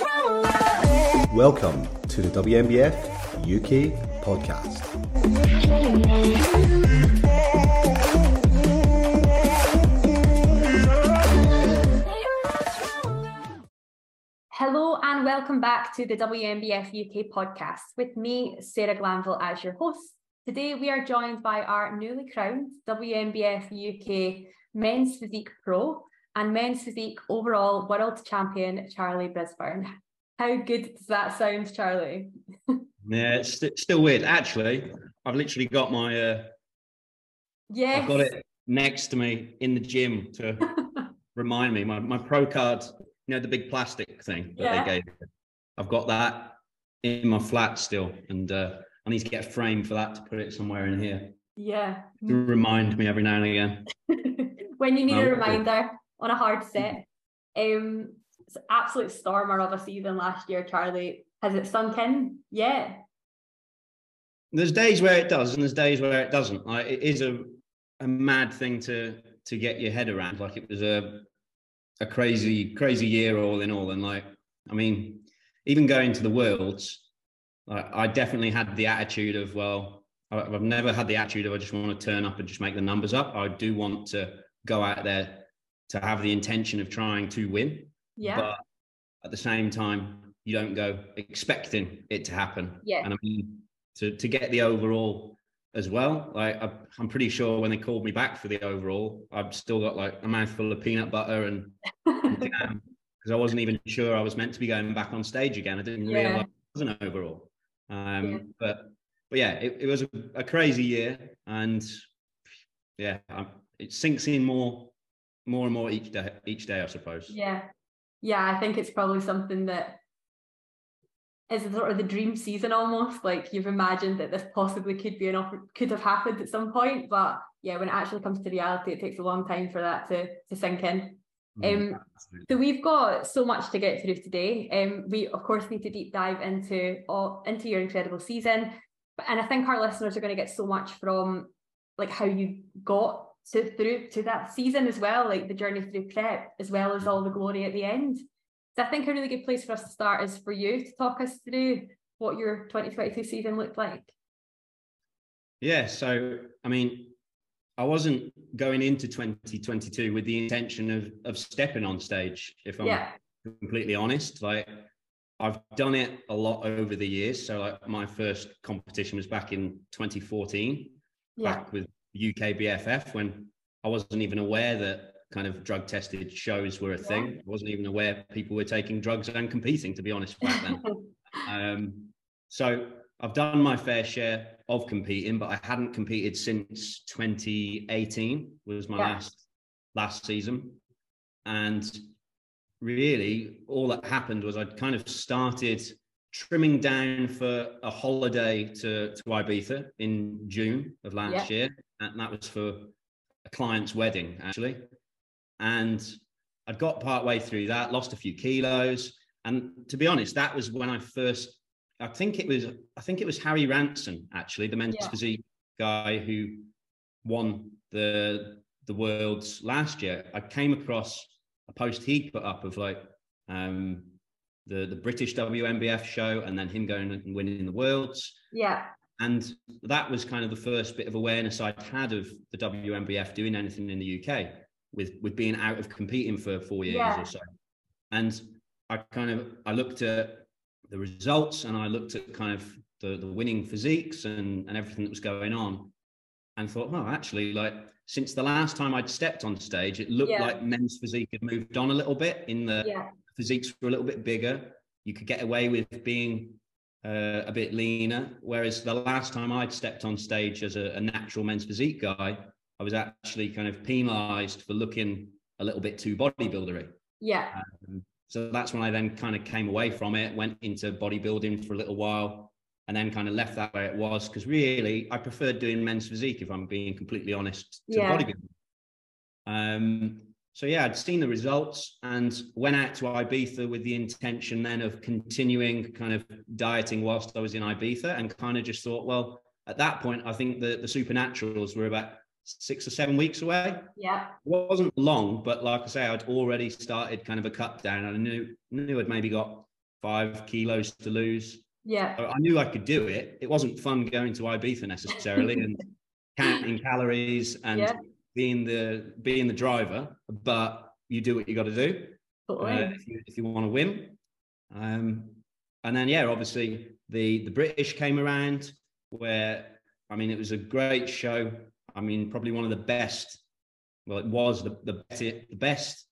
Welcome to the WNBF UK podcast. Hello and welcome back to the WNBF UK podcast with me, Sarah Glanville, as your host. Today we are joined by our newly crowned WNBF UK Men's Physique Pro and Men's Physique overall world champion, Charlie Brisbourne. How good does that sound, Charlie? yeah, it's st- still weird. Actually, I've literally got my. Uh, yeah. I've got it next to me in the gym to remind me. My, my pro card, you know, the big plastic thing that Yeah. they gave. me. I've got that in my flat still, and uh, I need to get a frame for that to put it somewhere in here yeah. to remind me every now and again. when you need a reminder on a hard set. Um, it's an absolute stormer of a season last year, Charlie. Has it sunk in? Yeah. There's days where it does, and there's days where it doesn't. Like it is a a mad thing to to get your head around. Like it was a a crazy crazy year all in all, and like I mean, even going to the worlds, like I definitely had the attitude of well, I've never had the attitude of I just want to turn up and just make the numbers up. I do want to go out there to have the intention of trying to win, Yeah. but at the same time, you don't go expecting it to happen. Yeah. And I mean, to, to get the overall as well, like I, I'm pretty sure when they called me back for the overall, I've still got like a mouthful of peanut butter and jam because I wasn't even sure I was meant to be going back on stage again. I didn't Yeah. realize it was an overall. Um, Yeah. But but yeah, it, it was a, a crazy year, and yeah, i it sinks in more more and more each day each day, I suppose. Yeah. Yeah, I think it's probably something that is sort of the dream season almost. Like you've imagined that this possibly could be an oppor- could have happened at some point. But yeah, when it actually comes to reality, it takes a long time for that to to sink in. Mm, Um. So we've got so much to get through today. Um, we of course need to deep dive into all into your incredible season, But- and I think our listeners are going to get so much from like how you got to through to that season as well, like the journey through prep, as well as all the glory at the end. So I think a really good place for us to start is for you to talk us through what your 2022 season looked like. Yeah, so I mean, I wasn't going into 2022 with the intention of of stepping on stage, if I'm Yeah, completely honest. Like I've done it a lot over the years. So like my first competition was back in 2014, yeah, back with UK BFF when I wasn't even aware that kind of drug tested shows were a thing. I wasn't even aware people were taking drugs and competing, to be honest, back then. Um, so I've done my fair share of competing, but I hadn't competed since 2018 was my Yeah. last last season. And really all that happened was I'd kind of started trimming down for a holiday to, to Ibiza in June of last year. And that was for a client's wedding, actually. And I'd got part way through that, lost a few kilos. And to be honest, that was when I first, I think it was, I think it was Harry Ranson, actually, the men's Yeah. physique guy who won the the worlds last year. I came across a post he put up of like um the the British WNBF show and then him going and winning the worlds. yeah, And that was kind of the first bit of awareness I'd had of the WNBF doing anything in the UK with with being out of competing for four years Yeah. or so. And I kind of I looked at the results and I looked at kind of the, the winning physiques and, and everything that was going on and thought, well, actually, like since the last time I'd stepped on stage, it looked Yeah. like men's physique had moved on a little bit in the yeah, physiques were a little bit bigger. You could get away with being uh, a bit leaner. Whereas the last time I'd stepped on stage as a, a natural men's physique guy, I was actually kind of penalised for looking a little bit too bodybuildery. yeah, Um, so that's when I then kind of came away from it, went into bodybuilding for a little while, and then kind of left that where it was because really I preferred doing men's physique if I'm being completely honest to Yeah. bodybuilding. Um, so yeah, I'd seen the results and went out to Ibiza with the intention then of continuing kind of dieting whilst I was in Ibiza, and kind of just thought, well, at that point, I think the the supernaturals were about six or seven weeks away yeah, it wasn't long, but like I say, I'd already started kind of a cut down. and I knew knew I'd maybe got five kilos to lose. Yeah. I knew I could do it. It wasn't fun going to Ibiza necessarily and counting calories and yeah. Being the being the driver, but you do what you got to do uh, if, you, if you want to win. Um, and then yeah, obviously the the British came around where I mean it was a great show. I mean probably one of the best. Well, it was the the, the best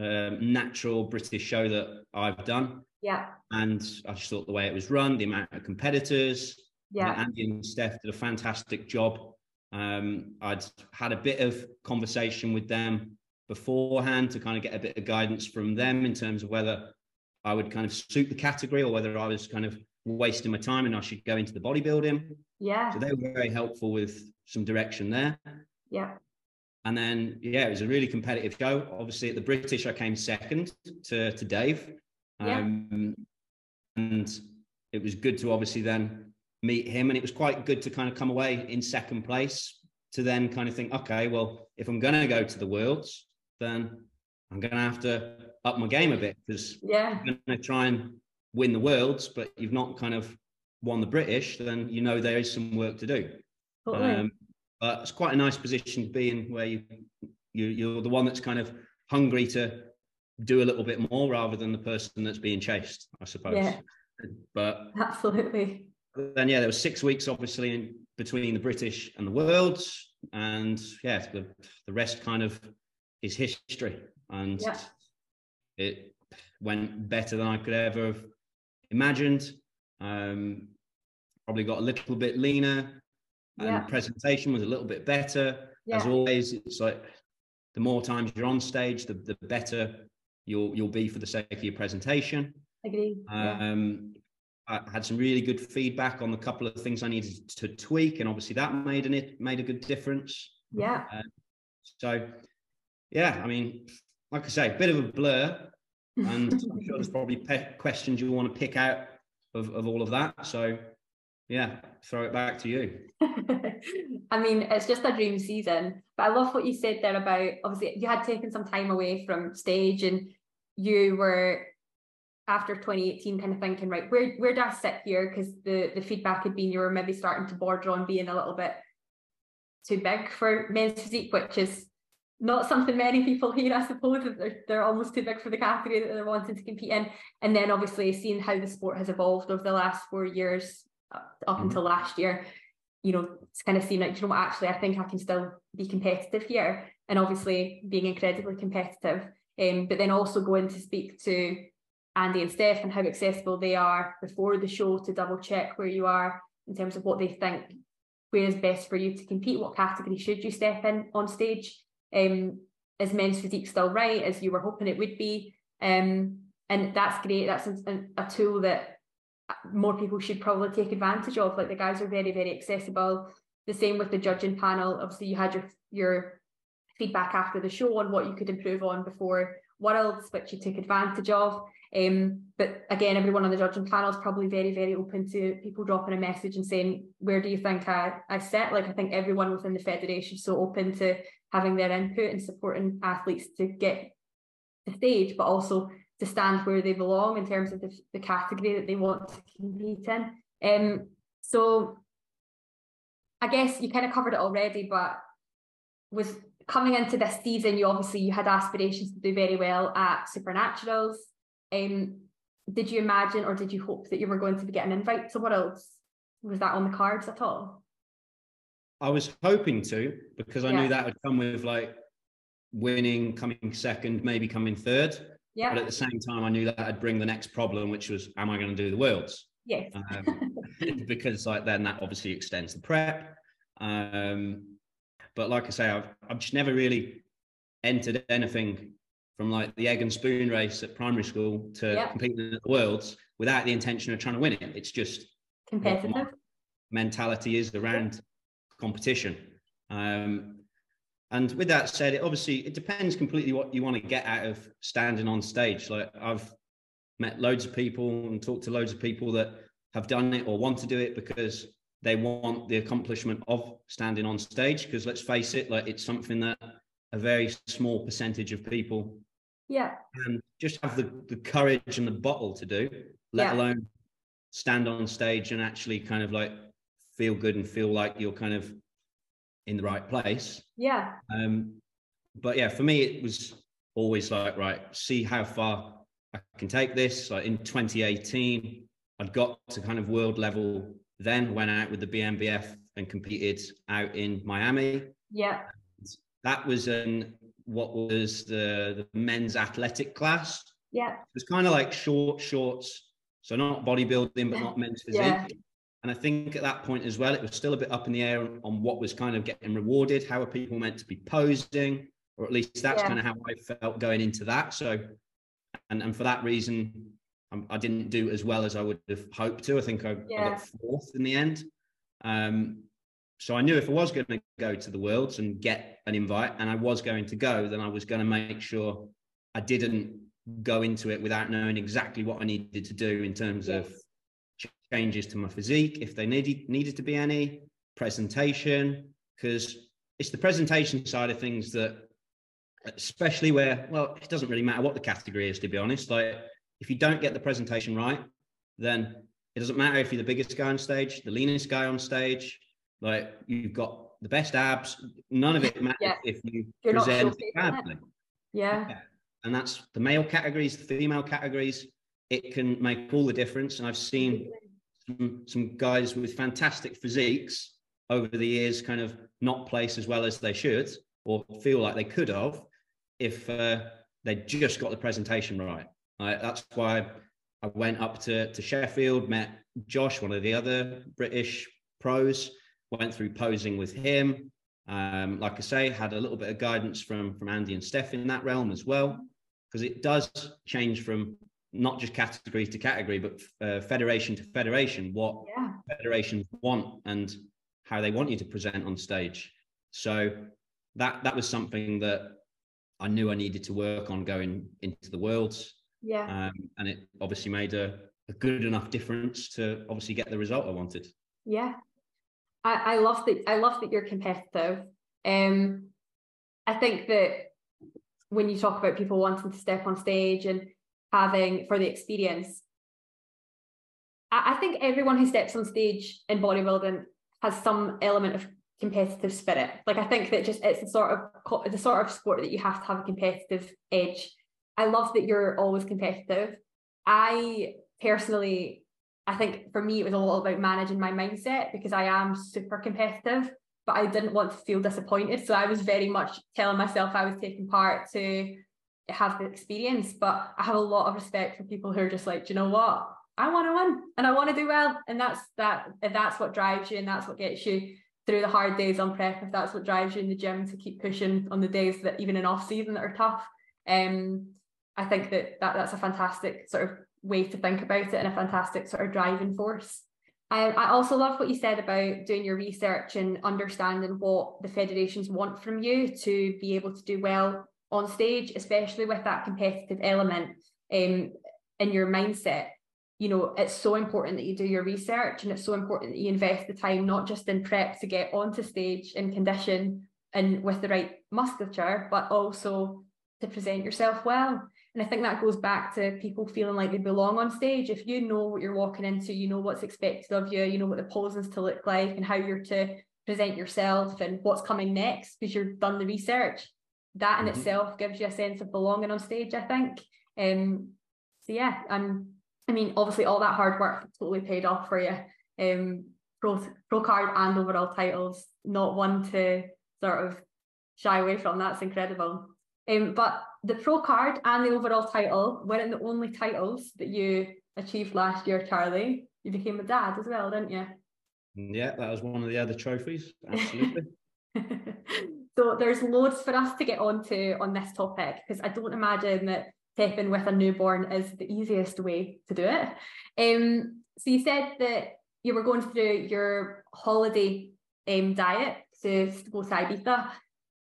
um, natural British show that I've done. Yeah. And I just thought the way it was run, the amount of competitors, yeah. Andy and Steff did a fantastic job. Um, I'd had a bit of conversation with them beforehand to kind of get a bit of guidance from them in terms of whether I would kind of suit the category or whether I was kind of wasting my time and I should go into the bodybuilding. Yeah. So they were very helpful with some direction there. Yeah. And then, yeah, it was a really competitive show. Obviously, at the British, I came second to, to Dave. Yeah. Um, and it was good to obviously then meet him. And it was quite good to kind of come away in second place to then kind of think, okay, well, if I'm going to go to the Worlds, then I'm going to have to up my game a bit because yeah. I'm going to try and win the Worlds, but you've not kind of won the British, then you know there is some work to do. Totally. Um, but it's quite a nice position to be in where you, you you're the one that's kind of hungry to do a little bit more rather than the person that's being chased, I suppose. Yeah. But absolutely. Then yeah, there was six weeks obviously in between the British and the Worlds, and yeah, the, the rest kind of is history, and yeah. it went better than I could ever have imagined. Um, probably got a little bit leaner, and yeah. presentation was a little bit better. Yeah. As always, it's like the more times you're on stage, the, the better you'll you'll be for the sake of your presentation. Agree. Um, I had some really good feedback on a couple of things I needed to tweak, and obviously that made an it made a good difference. Yeah. Uh, so, yeah, I mean, like I say, a bit of a blur, and I'm sure there's probably pe- questions you want to pick out of, of all of that. So, yeah, throw it back to you. I mean, it's just a dream season. But I love what you said there about obviously you had taken some time away from stage and you were after 2018 kind of thinking, right, where where do I sit here? Because the the feedback had been you were maybe starting to border on being a little bit too big for men's physique, which is not something many people hear, I suppose. They're, they're almost too big for the category that they're wanting to compete in. And then obviously seeing how the sport has evolved over the last four years, up mm-hmm. until last year, you know, it's kind of seemed like, you know what, actually, I think I can still be competitive here. And obviously being incredibly competitive. Um, but then also going to speak to Andy and Steff and how accessible they are before the show to double check where you are in terms of what they think, where is best for you to compete, what category should you step in on stage. Um, is men's physique still right as you were hoping it would be? Um, and that's great. That's a, a tool that more people should probably take advantage of. Like the guys are very, very accessible. The same with the judging panel. Obviously, you had your your feedback after the show on what you could improve on before Worlds, which you took advantage of. Um, but again, everyone on the judging panel is probably very, very open to people dropping a message and saying, "Where do you think I I set?" Like I think everyone within the federation is so open to having their input and supporting athletes to get the stage, but also to stand where they belong in terms of the, the category that they want to compete in. Um, so I guess you kind of covered it already, but with coming into this season, you obviously you had aspirations to do very well at Supernaturals. Um, did you imagine or did you hope that you were going to be getting an invite to Worlds? Was that on the cards at all? I was hoping to because I yeah. knew that would come with like winning, coming second, maybe coming third. Yeah. But at the same time, I knew that I'd bring the next problem, which was, am I going to do the worlds? Yes. Um, because like then that obviously extends the prep. Um, but like I say, I've I've just never really entered anything from like the egg and spoon race at primary school to yeah. competing at the worlds without the intention of trying to win it. It's just competitive mentality is around competition. Um, and with that said, it obviously it depends completely what you want to get out of standing on stage. Like I've met loads of people and talked to loads of people that have done it or want to do it because they want the accomplishment of standing on stage. Because let's face it, like it's something that a very small percentage of people Yeah. And just have the, the courage and the bottle to do, let Yeah. alone stand on stage and actually kind of like feel good and feel like you're kind of in the right place. Yeah. Um, but yeah, for me, it was always like, right, see how far I can take this. Like in 2018, I'd got to kind of world level then, went out with the BMBF and competed out in Miami. Yeah. That was in what was the, the men's athletic class. Yeah. It was kind of like short shorts, so not bodybuilding, but not men's physique. Yeah. And I think at that point as well, it was still a bit up in the air on, what was kind of getting rewarded. How are people meant to be posing? Or at least that's Yeah. kind of how I felt going into that. So, and, and for that reason, um, I didn't do as well as I would have hoped to. I think I, I got fourth in the end. Um, so I knew if I was going to go to the Worlds and get an invite, and I was going to go, then I was going to make sure I didn't go into it without knowing exactly what I needed to do in terms of Yes. ch- changes to my physique, if they needed needed to be any presentation, because it's the presentation side of things that, especially where, well, it doesn't really matter what the category is, to be honest. Like, if you don't get the presentation right, then it doesn't matter if you're the biggest guy on stage, the leanest guy on stage, like you've got the best abs. None of it matters Yeah. if you You're present badly Yeah. and that's the male categories, the female categories. It can make all the difference. And I've seen some, some guys with fantastic physiques over the years kind of not place as well as they should or feel like they could have if uh, they just got the presentation right. Like, that's why I went up to, to Sheffield, met Josh, one of the other British pros, went through posing with him. Um, like I say, had a little bit of guidance from from Andy and Steff in that realm as well, because it does change from not just category to category, but uh, federation to federation. What Yeah. federations want and how they want you to present on stage. So that that was something that I knew I needed to work on going into the worlds, Yeah. um, and it obviously made a, a good enough difference to obviously get the result I wanted. Yeah. I, love that I love that you're competitive. Um I think that when you talk about people wanting to step on stage and having for the experience, I, I think everyone who steps on stage in bodybuilding has some element of competitive spirit. Like I think that just it's the sort of the sort of sport that you have to have a competitive edge. I love that you're always competitive. I personally I think for me, it was a lot about managing my mindset because I am super competitive, but I didn't want to feel disappointed. So I was very much telling myself I was taking part to have the experience. But I have a lot of respect for people who are just like, you know what? I want to win and I want to do well. And that's that, that's what drives you and that's what gets you through the hard days on prep, if that's what drives you in the gym to keep pushing on the days that even in off season that are tough. Um, I think that, that that's a fantastic sort of way to think about it and a fantastic sort of driving force. Um, I also love what you said about doing your research and understanding what the federations want from you to be able to do well on stage, especially with that competitive element um, in your mindset. You know, it's so important that you do your research and it's so important that you invest the time, not just in prep to get onto stage in condition and with the right musculature, but also to present yourself well. And I think that goes back to people feeling like they belong on stage. If you know what you're walking into, you know what's expected of you, you know what the poses to look like and how you're to present yourself and what's coming next because you've done the research. That in Mhm. itself gives you a sense of belonging on stage, I think. Um, so yeah, um, I mean, obviously all that hard work totally paid off for you. Um, pro pro card and overall titles, not one to sort of shy away from. That's incredible. Um, but the pro card and the overall title weren't the only titles that you achieved last year, Charlie. You became a dad as well, didn't you? Yeah, that was one of the other trophies. Absolutely. so there's loads for us to get onto on this topic because I don't imagine that prepping with a newborn is the easiest way to do it. Um, so you said that you were going through your holiday um, diet to go to Ibiza,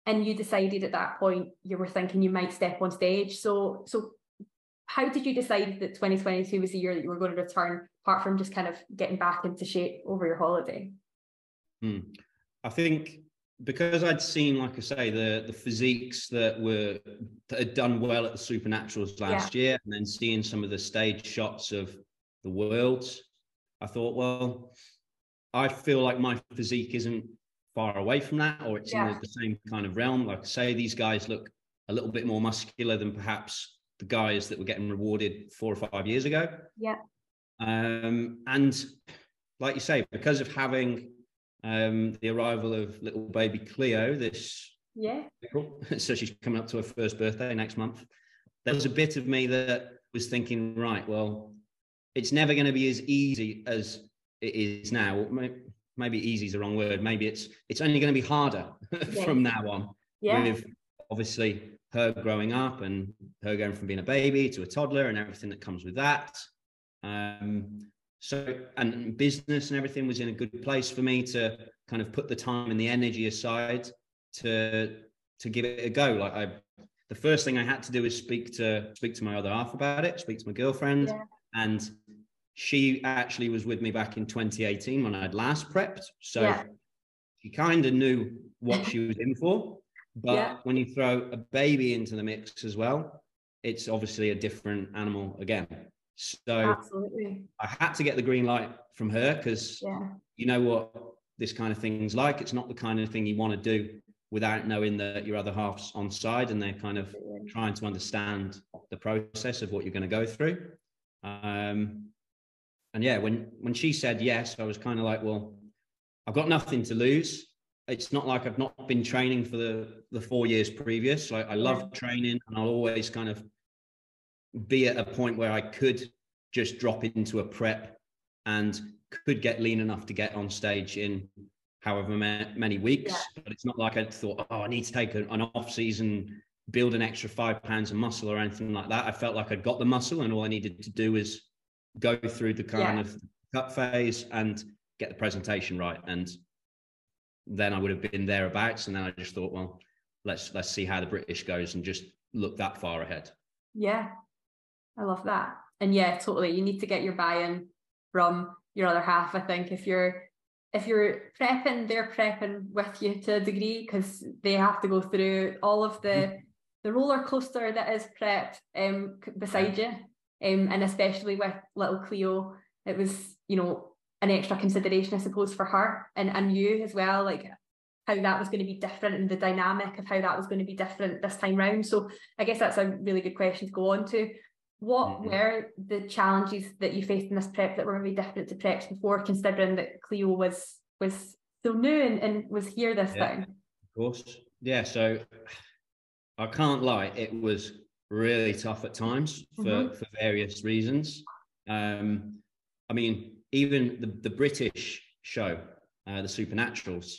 and you decided at that point you were thinking you might step on stage. So so how did you decide that 2022 was the year that you were going to return, apart from just kind of getting back into shape over your holiday? Hmm. I think because I'd seen, like I say, the the physiques that were that had done well at the supernaturals last yeah. year, and then seeing some of the stage shots of the worlds, I thought, well, I feel like my physique isn't far away from that, or it's yeah. in the same kind of realm. Like I say, these guys look a little bit more muscular than perhaps the guys that were getting rewarded four or five years ago. Yeah. Um, and like you say, because of having um, the arrival of little baby Cleo this yeah April, so she's coming up to her first birthday next month. There was a bit of me that was thinking, right, well, it's never going to be as easy as it is now. Maybe easy is the wrong word. Maybe it's it's only going to be harder yeah. from now on. Yeah. With obviously her growing up and her going from being a baby to a toddler and everything that comes with that. Um, so and business and everything was in a good place for me to kind of put the time and the energy aside to to give it a go like i the first thing i had to do is speak to speak to my other half about it speak to my girlfriend yeah. and she actually was with me back in 2018 when i'd last prepped so yeah. she kind of knew what she was in for but yeah. when you throw a baby into the mix as well it's obviously a different animal again so absolutely, I had to get the green light from her because yeah. you know what this kind of thing's like. It's not the kind of thing you want to do without knowing that your other half's on side and they're kind of trying to understand the process of what you're going to go through. Um, and yeah, when when she said yes, I was kind of like, well, I've got nothing to lose. It's not like I've not been training for the the four years previous. Like I love training, and I'll always kind of be at a point where I could just drop into a prep and could get lean enough to get on stage in however many weeks. Yeah. But it's not like I thought, oh, I need to take an off season, build an extra five pounds of muscle or anything like that. I felt like I'd got the muscle and all I needed to do is go through the kind yeah. of cut phase and get the presentation right. And then I would have been thereabouts. And then I just thought, well, let's let's see how the British goes and just look that far ahead. Yeah, I love that. And yeah, totally. You need to get your buy-in from your other half. I think if you're if you're prepping, they're prepping with you to a degree because they have to go through all of the mm-hmm. the roller coaster that is prep um, beside you. Um, and especially with little Cleo, it was, you know, an extra consideration, I suppose, for her and, and you as well, like how that was going to be different and the dynamic of how that was going to be different this time round. So I guess that's a really good question to go on to. What mm-hmm. were the challenges that you faced in this prep that were maybe different to preps before, considering that Cleo was was so new and, and was here this yeah, time? Of course. Yeah. So I can't lie, it was really tough at times for, mm-hmm. for various reasons. Um, I mean, even the, the British show, uh, the Supernaturals,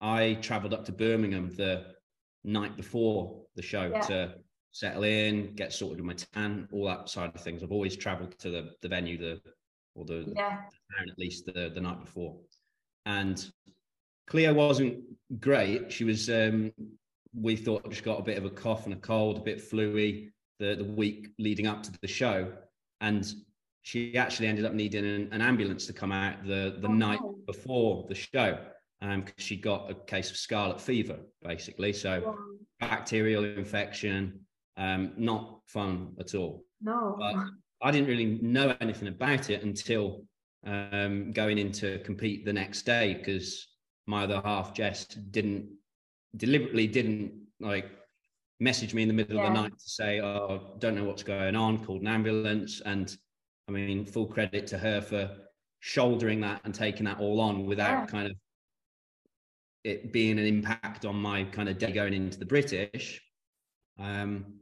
I travelled up to Birmingham the night before the show yeah. to settle in, get sorted with my tan, all that side of things. I've always travelled to the, the venue, the or the, yeah. the at least the, the night before. And Cleo wasn't great. She was um, we thought just got a bit of a cough and a cold, a bit fluey the, the week leading up to the show. And she actually ended up needing an, an ambulance to come out the, the oh, night before the show because um, she got a case of scarlet fever, basically. So bacterial infection, um, not fun at all. No. But I didn't really know anything about it until um, going in to compete the next day because my other half, Jess, didn't deliberately didn't like message me in the middle yeah. of the night to say, "Oh, don't know what's going on." Called an ambulance, and I mean, full credit to her for shouldering that and taking that all on without yeah. kind of it being an impact on my kind of day going into the British. Um,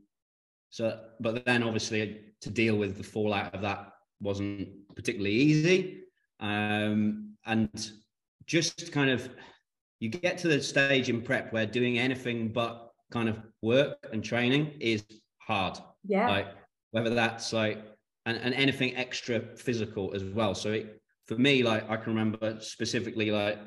so, but then obviously to deal with the fallout of that wasn't particularly easy. Um, and just kind of, you get to the stage in prep where doing anything but kind of work and training is hard. Yeah. Like whether that's like, and, and anything extra physical as well. So it, for me, like I can remember specifically like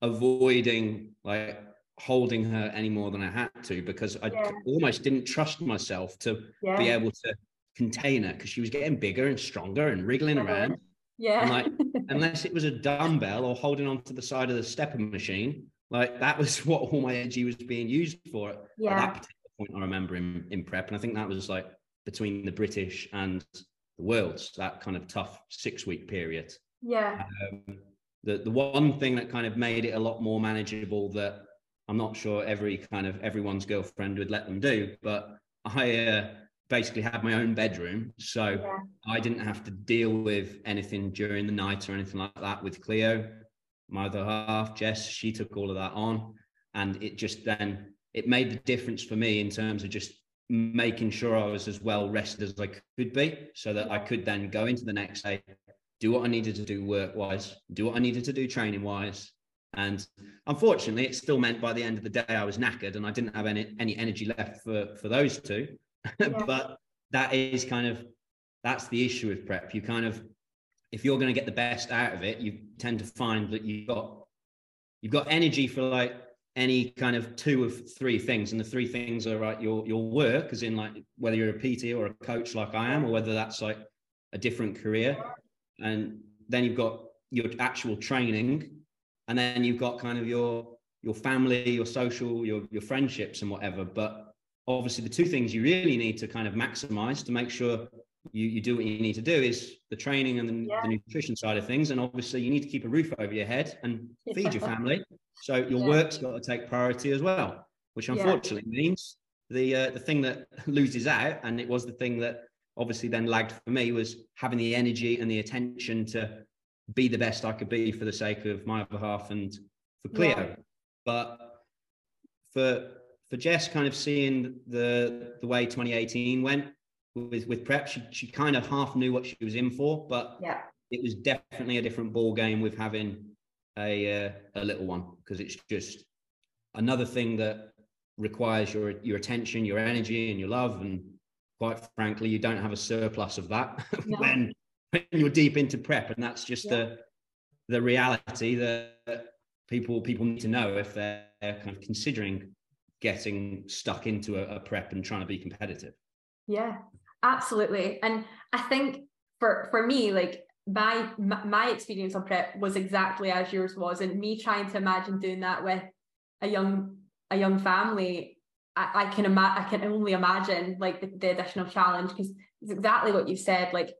avoiding like holding her any more than I had to because I yeah. almost didn't trust myself to yeah. be able to contain her because she was getting bigger and stronger and wriggling yeah. around. Yeah. And like unless it was a dumbbell or holding onto the side of the stepper machine, Like that was what all my energy was being used for yeah. at that particular point. I remember in, in prep, and I think that was like between the British and the Worlds, that kind of tough six week period. Yeah. Um, the the one thing that kind of made it a lot more manageable that I'm not sure every kind of everyone's girlfriend would let them do, but I uh, basically had my own bedroom, so Yeah. I didn't have to deal with anything during the night or anything like that with Cleo. My other half, Jess, she took all of that on, and it just then it made the difference for me in terms of just making sure I was as well rested as I could be, so that I could then go into the next day, do what I needed to do work wise, do what I needed to do training wise. And unfortunately, it still meant by the end of the day I was knackered and I didn't have any any energy left for for those two. Yeah. but that is kind of that's the issue with prep. You kind of if you're going to get the best out of it, you tend to find that you've got you've got energy for like any kind of two of three things, and the three things are right your your work, as in like whether you're a PT or a coach like I am, or whether that's like a different career, and then you've got your actual training, and then you've got kind of your your family, your social, your your friendships, and whatever. But obviously, the two things you really need to kind of maximize to make sure you, you do what you need to do is the training and the, Yeah. the nutrition side of things. And obviously, you need to keep a roof over your head and feed your family. So your Yeah. work's got to take priority as well, which Yeah. unfortunately means the uh, the thing that loses out, and it was the thing that obviously then lagged for me was having the energy and the attention to be the best I could be for the sake of my other half and for Cleo. Yeah. But for for Jess, kind of seeing the the way 2018 went with with prep, she she kind of half knew what she was in for, but Yeah. it was definitely a different ball game with having a uh, a little one because it's just another thing that requires your your attention, your energy, and your love. And quite frankly, you don't have a surplus of that No. when when you're deep into prep, and that's just the the reality that people people need to know if they're kind of considering getting stuck into a, a prep and trying to be competitive. Yeah, absolutely. And I think for for me, like my my, experience on prep was exactly as yours was, and me trying to imagine doing that with a young a young family, I, I can ima- I can only imagine like the, the additional challenge because it's exactly what you said. Like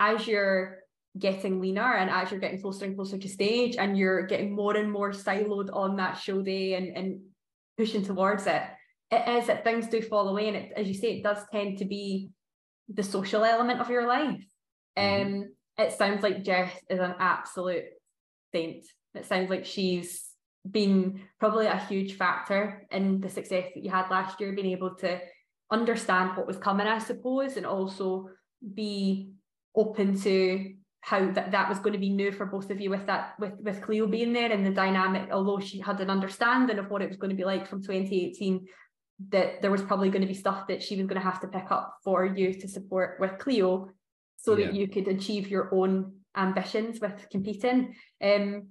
as you're getting leaner and as you're getting closer and closer to stage and you're getting more and more siloed on that show day and, and pushing towards it, it is that things do fall away. And it, as you say, it does tend to be the social element of your life. Mhm. Um, it sounds like Jess is an absolute saint. It sounds like she's been probably a huge factor in the success that you had last year, being able to understand what was coming, I suppose, and also be open to how that, that was going to be new for both of you with that with with Cleo being there and the dynamic although she had an understanding of what it was going to be like from 2018 that there was probably going to be stuff that she was going to have to pick up for you to support with Cleo so that you could achieve your own ambitions with competing um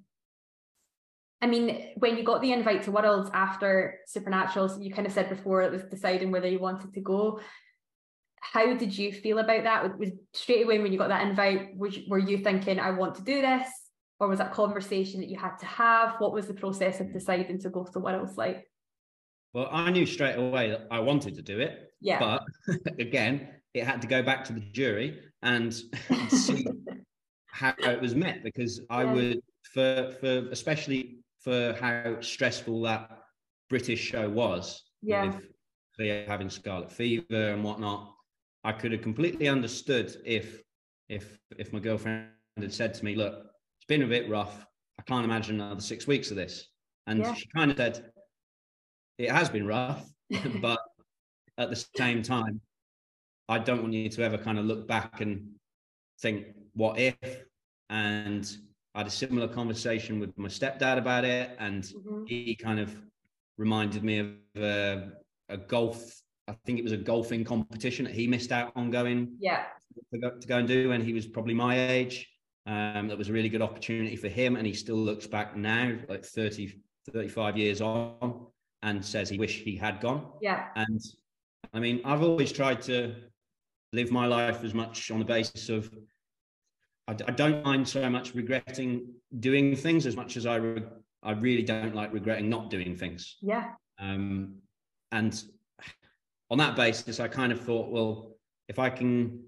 I mean, when you got the invite to Worlds after Supernaturals, you kind of said before it was deciding whether you wanted to go. How did you feel about that? Was- Was straight away when you got that invite, was, were you thinking, I want to do this? Or was that conversation that you had to have? What was the process of deciding to go to Worlds like? Well, I knew straight away that I wanted to do it, Yeah. but again, it had to go back to the jury and see how it was met because I Yeah. would for for especially for how stressful that British show was Yeah. with Cleo having scarlet fever and whatnot. I could have completely understood if if if my girlfriend had said to me, "Look, it's been a bit rough. I can't imagine another six weeks of this," and Yeah. she kind of said, "It has been rough, but at the same time, I don't want you to ever kind of look back and think, what if? And I had a similar conversation with my stepdad about it, and Mhm. he kind of reminded me of uh, a golf. I think it was a golfing competition that he missed out on going Yeah. to go, to go and do when he was probably my age. Um, that was a really good opportunity for him, and he still looks back now, like 30, 35 years on, and says he wished he had gone. Yeah. And I mean, I've always tried to live my life as much on the basis of I, I don't mind so much regretting doing things as much as I re- I really don't like regretting not doing things. Yeah. Um, and on that basis, I kind of thought, well, if I can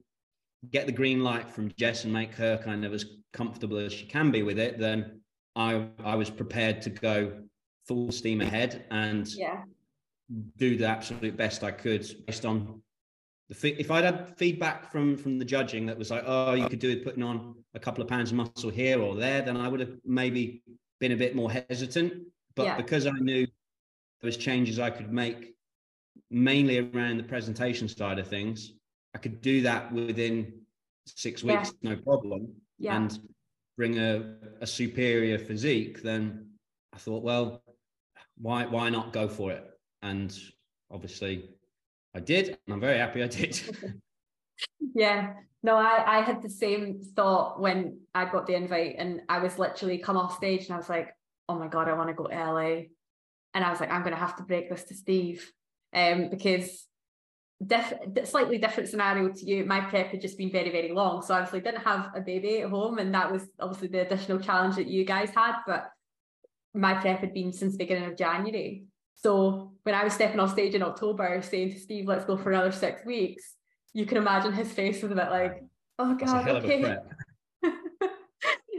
get the green light from Jess and make her kind of as comfortable as she can be with it, then I I was prepared to go full steam ahead and yeah. do the absolute best I could based on the if I'd had feedback from from the judging that was like, oh, you could do it putting on a couple of pounds of muscle here or there, then I would have maybe been a bit more hesitant. But yeah. because I knew there was changes I could make mainly around the presentation side of things, I could do that within six weeks, yeah. no problem, yeah. and bring a, a superior physique, then I thought, well, why why not go for it? And obviously I did, and I'm very happy I did. yeah. No, I, I had the same thought when I got the invite and I was literally come off stage and I was like, oh my God, I want to go to LA. And I was like, I'm gonna have to break this to Steve. Um, because diff- slightly different scenario to you. My prep had just been very, very long. So obviously didn't have a baby at home. And that was obviously the additional challenge that you guys had. But my prep had been since the beginning of January. So when I was stepping off stage in October saying to Steve, let's go for another six weeks, you can imagine his face was a bit like, oh God, okay.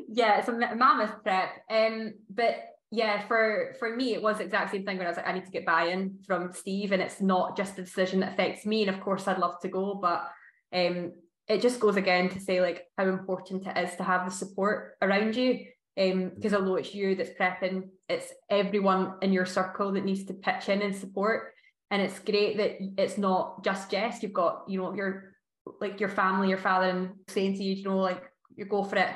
yeah, it's a mammoth prep. Um, but yeah, for for me, it was the exact same thing when I was like, I need to get buy-in from Steve, and it's not just a decision that affects me. And of course, I'd love to go, but um, it just goes again to say like how important it is to have the support around you. Um, because although it's you that's prepping, it's everyone in your circle that needs to pitch in and support. And it's great that it's not just Jess. You've got, you know, your like your family, your father, and saying to you, you know, like you go for it.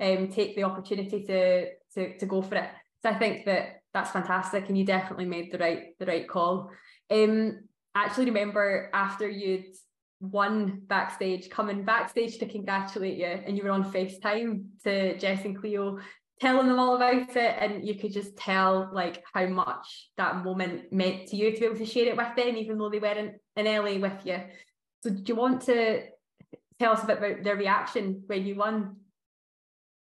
Um, take the opportunity to to to go for it. So I think that that's fantastic, and you definitely made the right the right call. Um, I actually remember after you'd won backstage, coming backstage to congratulate you, and you were on FaceTime to Jess and Cleo, telling them all about it, and you could just tell like how much that moment meant to you to be able to share it with them, even though they weren't in LA with you. So, do you want to tell us a bit about their reaction when you won?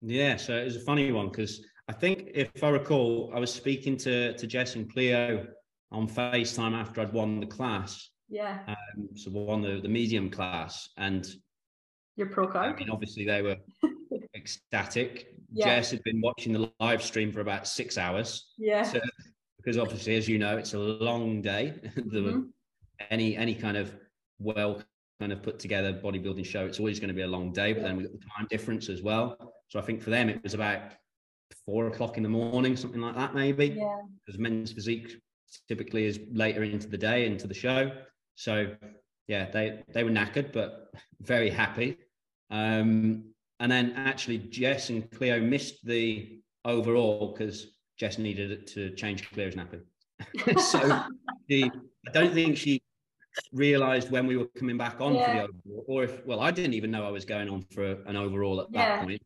Yeah, so it was a funny one because I think if I recall, I was speaking to to Jess and Cleo on FaceTime after I'd won the class. Yeah. Um, so won the, the medium class and your pro card. I mean, obviously they were ecstatic. Yeah. Jess had been watching the live stream for about six hours. Yeah. So, because obviously, as you know, it's a long day. mm-hmm. Any any kind of well kind of put together bodybuilding show, it's always going to be a long day. But yeah. then we've got the time difference as well. So I think for them, it was about four o'clock in the morning, something like that, maybe. Yeah. Because men's physique typically is later into the day, into the show. So yeah, they they were knackered, but very happy. Um, and then actually, Jess and Cleo missed the overall because Jess needed it to change Cleo's nappy. so she, I don't think she realized when we were coming back on yeah. for the overall, or if well, I didn't even know I was going on for an overall at yeah. that point.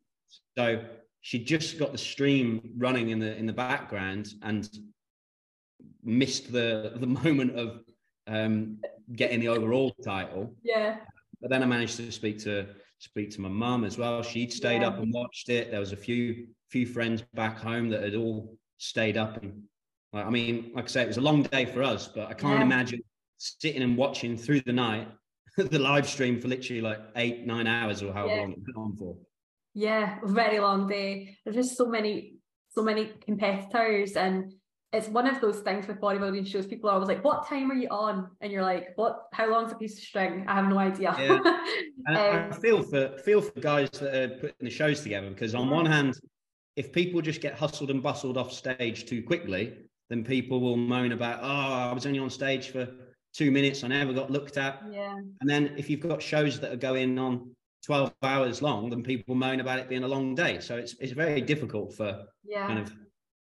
So she just got the stream running in the in the background and missed the the moment of um, getting the overall title. Yeah. But then I managed to speak to speak to my mum as well. She'd stayed yeah. up and watched it. There was a few few friends back home that had all stayed up and I mean, like I say, it was a long day for us, but I can't yeah. imagine sitting and watching through the night the live stream for literally like eight, nine hours or however yeah. long it went on for. Yeah, very long day. There's just so many, so many competitors, and it's one of those things with bodybuilding shows. People are always like, "What time are you on?" And you're like, "What? How long's a piece of string?" I have no idea. Yeah. um, I feel for feel for guys that are putting the shows together because on one hand, if people just get hustled and bustled off stage too quickly, then people will moan about, "Oh, I was only on stage for two minutes. I never got looked at." Yeah. And then if you've got shows that are going on 12 hours long, then people moan about it being a long day. So it's it's very difficult for yeah. kind of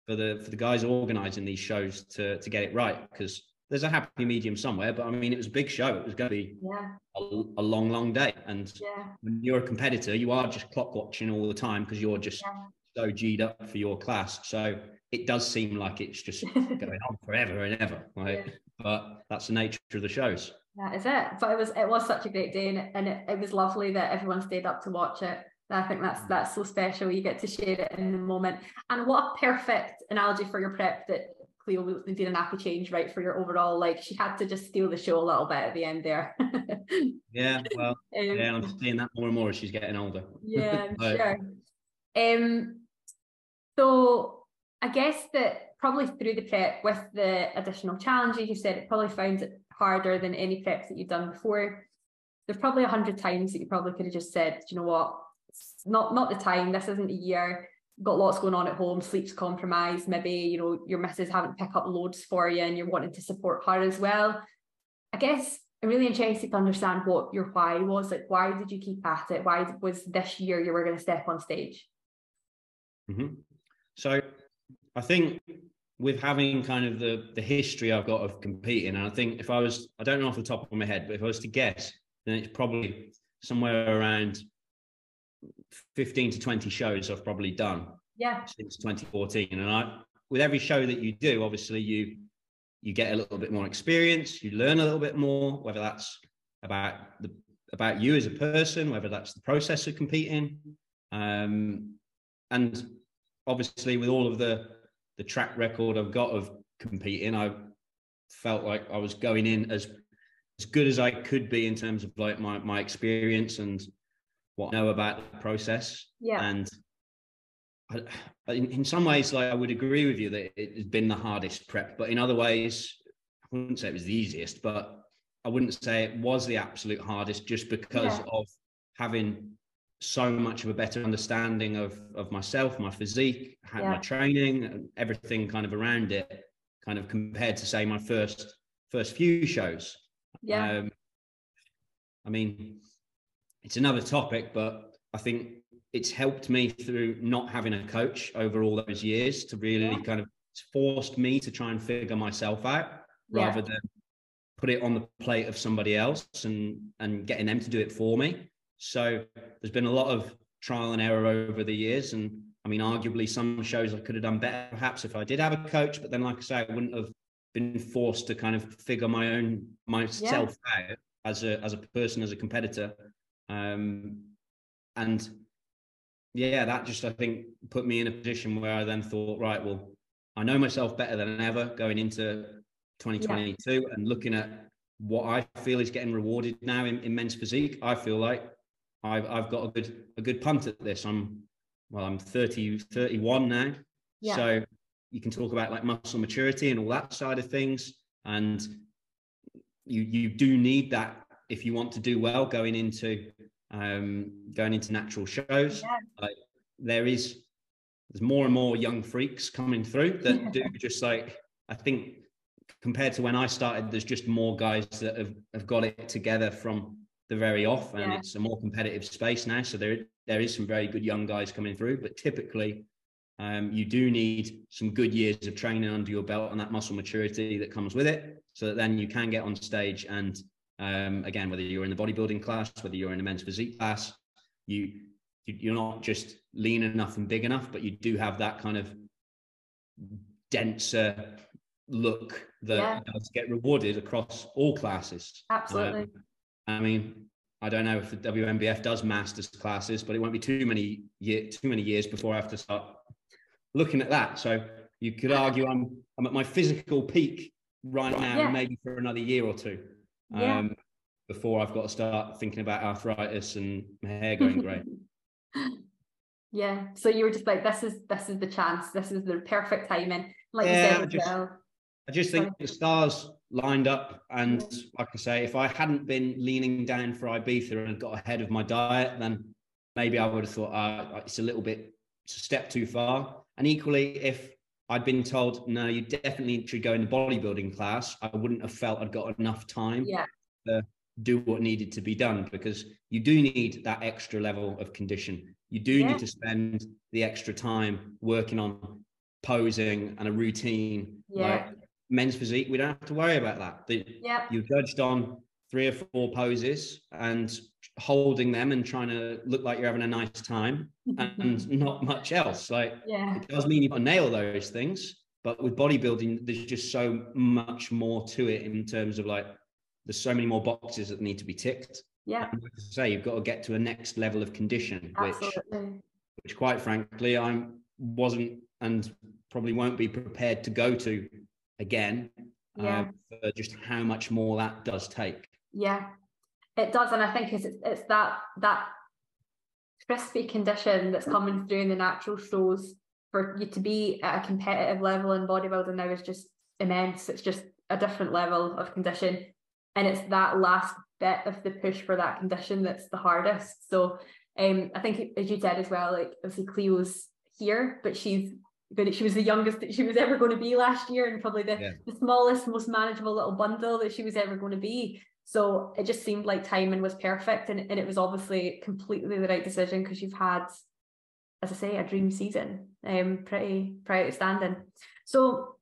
for the for the guys organizing these shows to to get it right because there's a happy medium somewhere. But I mean, it was a big show. It was going to be yeah. a, a, long, long day. And yeah. when you're a competitor, you are just clock watching all the time because you're just yeah. so g'd up for your class. So it does seem like it's just going on forever and ever. Right? But that's the nature of the shows. That is it. But it was it was such a great day, and, and it, it was lovely that everyone stayed up to watch it. I think that's that's so special. You get to share it in the moment. And what a perfect analogy for your prep that Cleo did an nappy change right for your overall. Like she had to just steal the show a little bit at the end there. yeah, well, um, yeah, I'm seeing that more and more as she's getting older. Yeah, I'm sure. Um, so I guess that probably through the prep with the additional challenges, you said it probably found it harder than any preps that you've done before. There's probably a hundred times that you probably could have just said, you know what, not not the time. This isn't a year. Got lots going on at home. Sleep's compromised. Maybe you know your missus haven't picked up loads for you, and you're wanting to support her as well. I guess I'm really interested to understand what your why was. Like, why did you keep at it? Why was this year you were going to step on stage? Mm-hmm. So, I think with having kind of the the history I've got of competing, and I think if I was, I don't know off the top of my head, but if I was to guess, then it's probably somewhere around 15 to 20 shows I've probably done yeah. since 2014 and I with every show that you do obviously you you get a little bit more experience you learn a little bit more whether that's about the about you as a person whether that's the process of competing. Um, and obviously with all of the the track record I've got of competing I felt like I was going in as as good as I could be in terms of like my my experience and what I know about the process. Yeah. And I, in, in some ways, like I would agree with you that it has been the hardest prep, but in other ways, I wouldn't say it was the easiest, but I wouldn't say it was the absolute hardest just because yeah. of having so much of a better understanding of of myself, my physique, yeah. my training, and everything kind of around it, kind of compared to say my first first few shows. Yeah. Um, I mean, it's another topic, but I think it's helped me through not having a coach over all those years to really yeah. kind of forced me to try and figure myself out yeah. rather than put it on the plate of somebody else and and getting them to do it for me. So there's been a lot of trial and error over the years. And I mean, arguably some shows I could have done better perhaps if I did have a coach, but then like I say, I wouldn't have been forced to kind of figure my own myself yeah. out as a as a person, as a competitor um, and yeah, that just I think put me in a position where I then thought, right, well, I know myself better than ever going into 2022 yeah. and looking at what I feel is getting rewarded now in, in men's physique. I feel like I've I've got a good a good punt at this. I'm well, I'm 30, 31 now. Yeah. So you can talk about like muscle maturity and all that side of things. And you you do need that if you want to do well going into um, going into natural shows. Yeah. Like, there is there's more and more young freaks coming through that do just like I think compared to when I started, there's just more guys that have, have got it together from the very off, and yeah. it's a more competitive space now. So there there is some very good young guys coming through, but typically. Um, you do need some good years of training under your belt and that muscle maturity that comes with it, so that then you can get on stage and um, again, whether you're in the bodybuilding class, whether you're in a men's physique class, you you're not just lean enough and big enough, but you do have that kind of denser look that yeah. does get rewarded across all classes. Absolutely. Um, I mean, I don't know if the WNBF does masters classes, but it won't be too many year, too many years before I have to start looking at that. So you could argue I'm I'm at my physical peak right now, yeah. maybe for another year or two yeah. um, before I've got to start thinking about arthritis and my hair going grey. yeah. So you were just like, this is this is the chance. This is the perfect timing. Like yeah, you said I just, well. I just think the stars lined up, and like I say, if I hadn't been leaning down for Ibiza and got ahead of my diet, then maybe I would have thought uh, it's a little bit it's a step too far. And equally, if I'd been told, no, you definitely should go in the bodybuilding class. I wouldn't have felt I'd got enough time yeah. to do what needed to be done because you do need that extra level of condition. You do yeah. need to spend the extra time working on posing and a routine. Yeah. Like men's physique, we don't have to worry about that. The, yeah. You're judged on three or four poses and holding them and trying to look like you're having a nice time and not much else. Like yeah. it does mean you've got to nail those things, but with bodybuilding, there's just so much more to it in terms of like there's so many more boxes that need to be ticked. Yeah. And like I say, you've got to get to a next level of condition, which Absolutely. which quite frankly I wasn't and probably won't be prepared to go to again. Yeah. Um, for just how much more that does take. Yeah, it does, and I think it's it's that that crispy condition that's coming through in the natural shows for you to be at a competitive level in bodybuilding now is just immense. It's just a different level of condition, and it's that last bit of the push for that condition that's the hardest. So, um, I think as you said as well, like obviously Cleo's here, but she's good. She was the youngest that she was ever going to be last year, and probably the, Yeah. the smallest, most manageable little bundle that she was ever going to be. So it just seemed like timing was perfect, and, and it was obviously completely the right decision because you've had, as I say, a dream season. Um, pretty pretty outstanding. So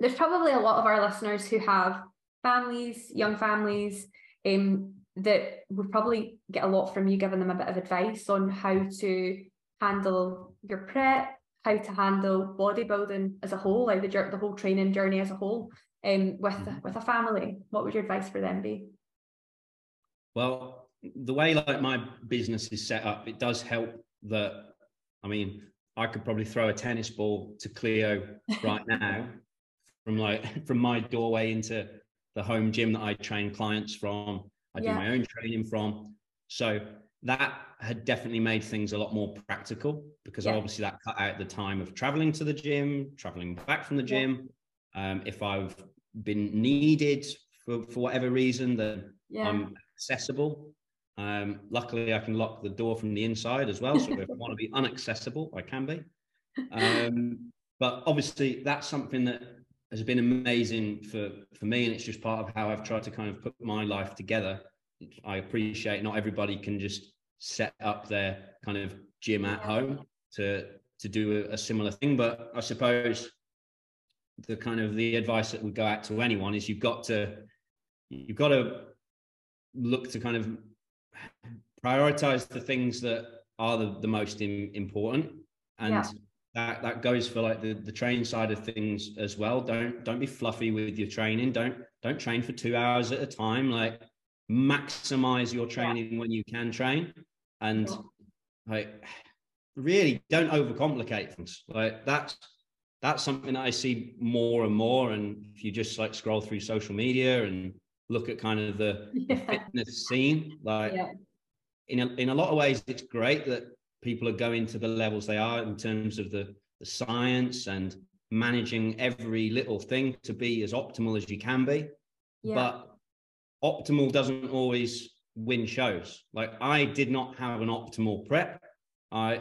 there's probably a lot of our listeners who have families, young families, um, that would probably get a lot from you giving them a bit of advice on how to handle your prep, how to handle bodybuilding as a whole, like the, the whole training journey as a whole, um, with Mhm. with a family. What would your advice for them be? Well, the way like my business is set up, it does help that. I mean, I could probably throw a tennis ball to Cleo right now from like from my doorway into the home gym that I train clients from. I do Yeah. my own training from. So that had definitely made things a lot more practical because Yeah. obviously that cut out the time of traveling to the gym, traveling back from the gym. Um, if I've been needed for, for whatever reason, then Yeah, I'm accessible. Um, luckily, I can lock the door from the inside as well. So if I want to be unaccessible, I can be. Um, but obviously, that's something that has been amazing for for me, and it's just part of how I've tried to kind of put my life together. I appreciate not everybody can just set up their kind of gym at home to to do a, a similar thing, but I suppose the kind of the advice that would go out to anyone is you've got to you've got to look to kind of prioritize the things that are the, the most in, important. And Yeah. that that goes for like the the training side of things as well. Don't don't be fluffy with your training. Don't don't train for two hours at a time. Like maximize your training when you can train. And Sure. like really don't overcomplicate things. Like that's that's something that i see more and more. And if you just like scroll through social media and look at kind of the, the fitness scene like yeah, in a, in a lot of ways it's great that people are going to the levels they are in terms of the, the science and managing every little thing to be as optimal as you can be. Yeah, but optimal doesn't always win shows. Like i did not have an optimal prep. I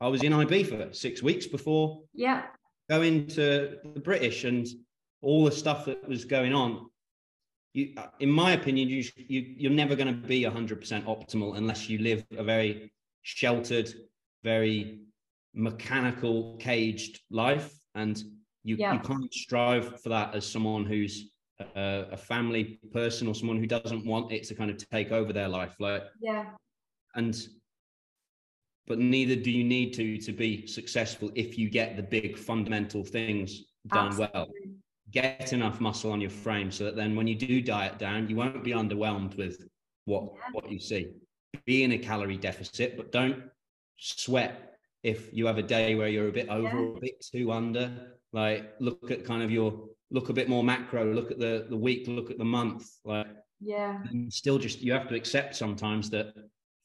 i was in ib for six weeks before yeah, going to the british and all the stuff that was going on you uh, in my opinion you, you you're never going to be 100% optimal unless you live a very sheltered very mechanical caged life and you, Yeah. you can't strive for that as someone who's a, a family person or someone who doesn't want it to kind of take over their life like yeah, and but neither do you need to to be successful if you get the big fundamental things done well. Get enough muscle on your frame so that then when you do diet down you won't be underwhelmed with what Yeah. what you see. Be in a calorie deficit but don't sweat if you have a day where you're a bit over Yeah. or a bit too under. Like look at kind of your look a bit more macro look at the the week look at the month. Like yeah, still just you have to accept sometimes that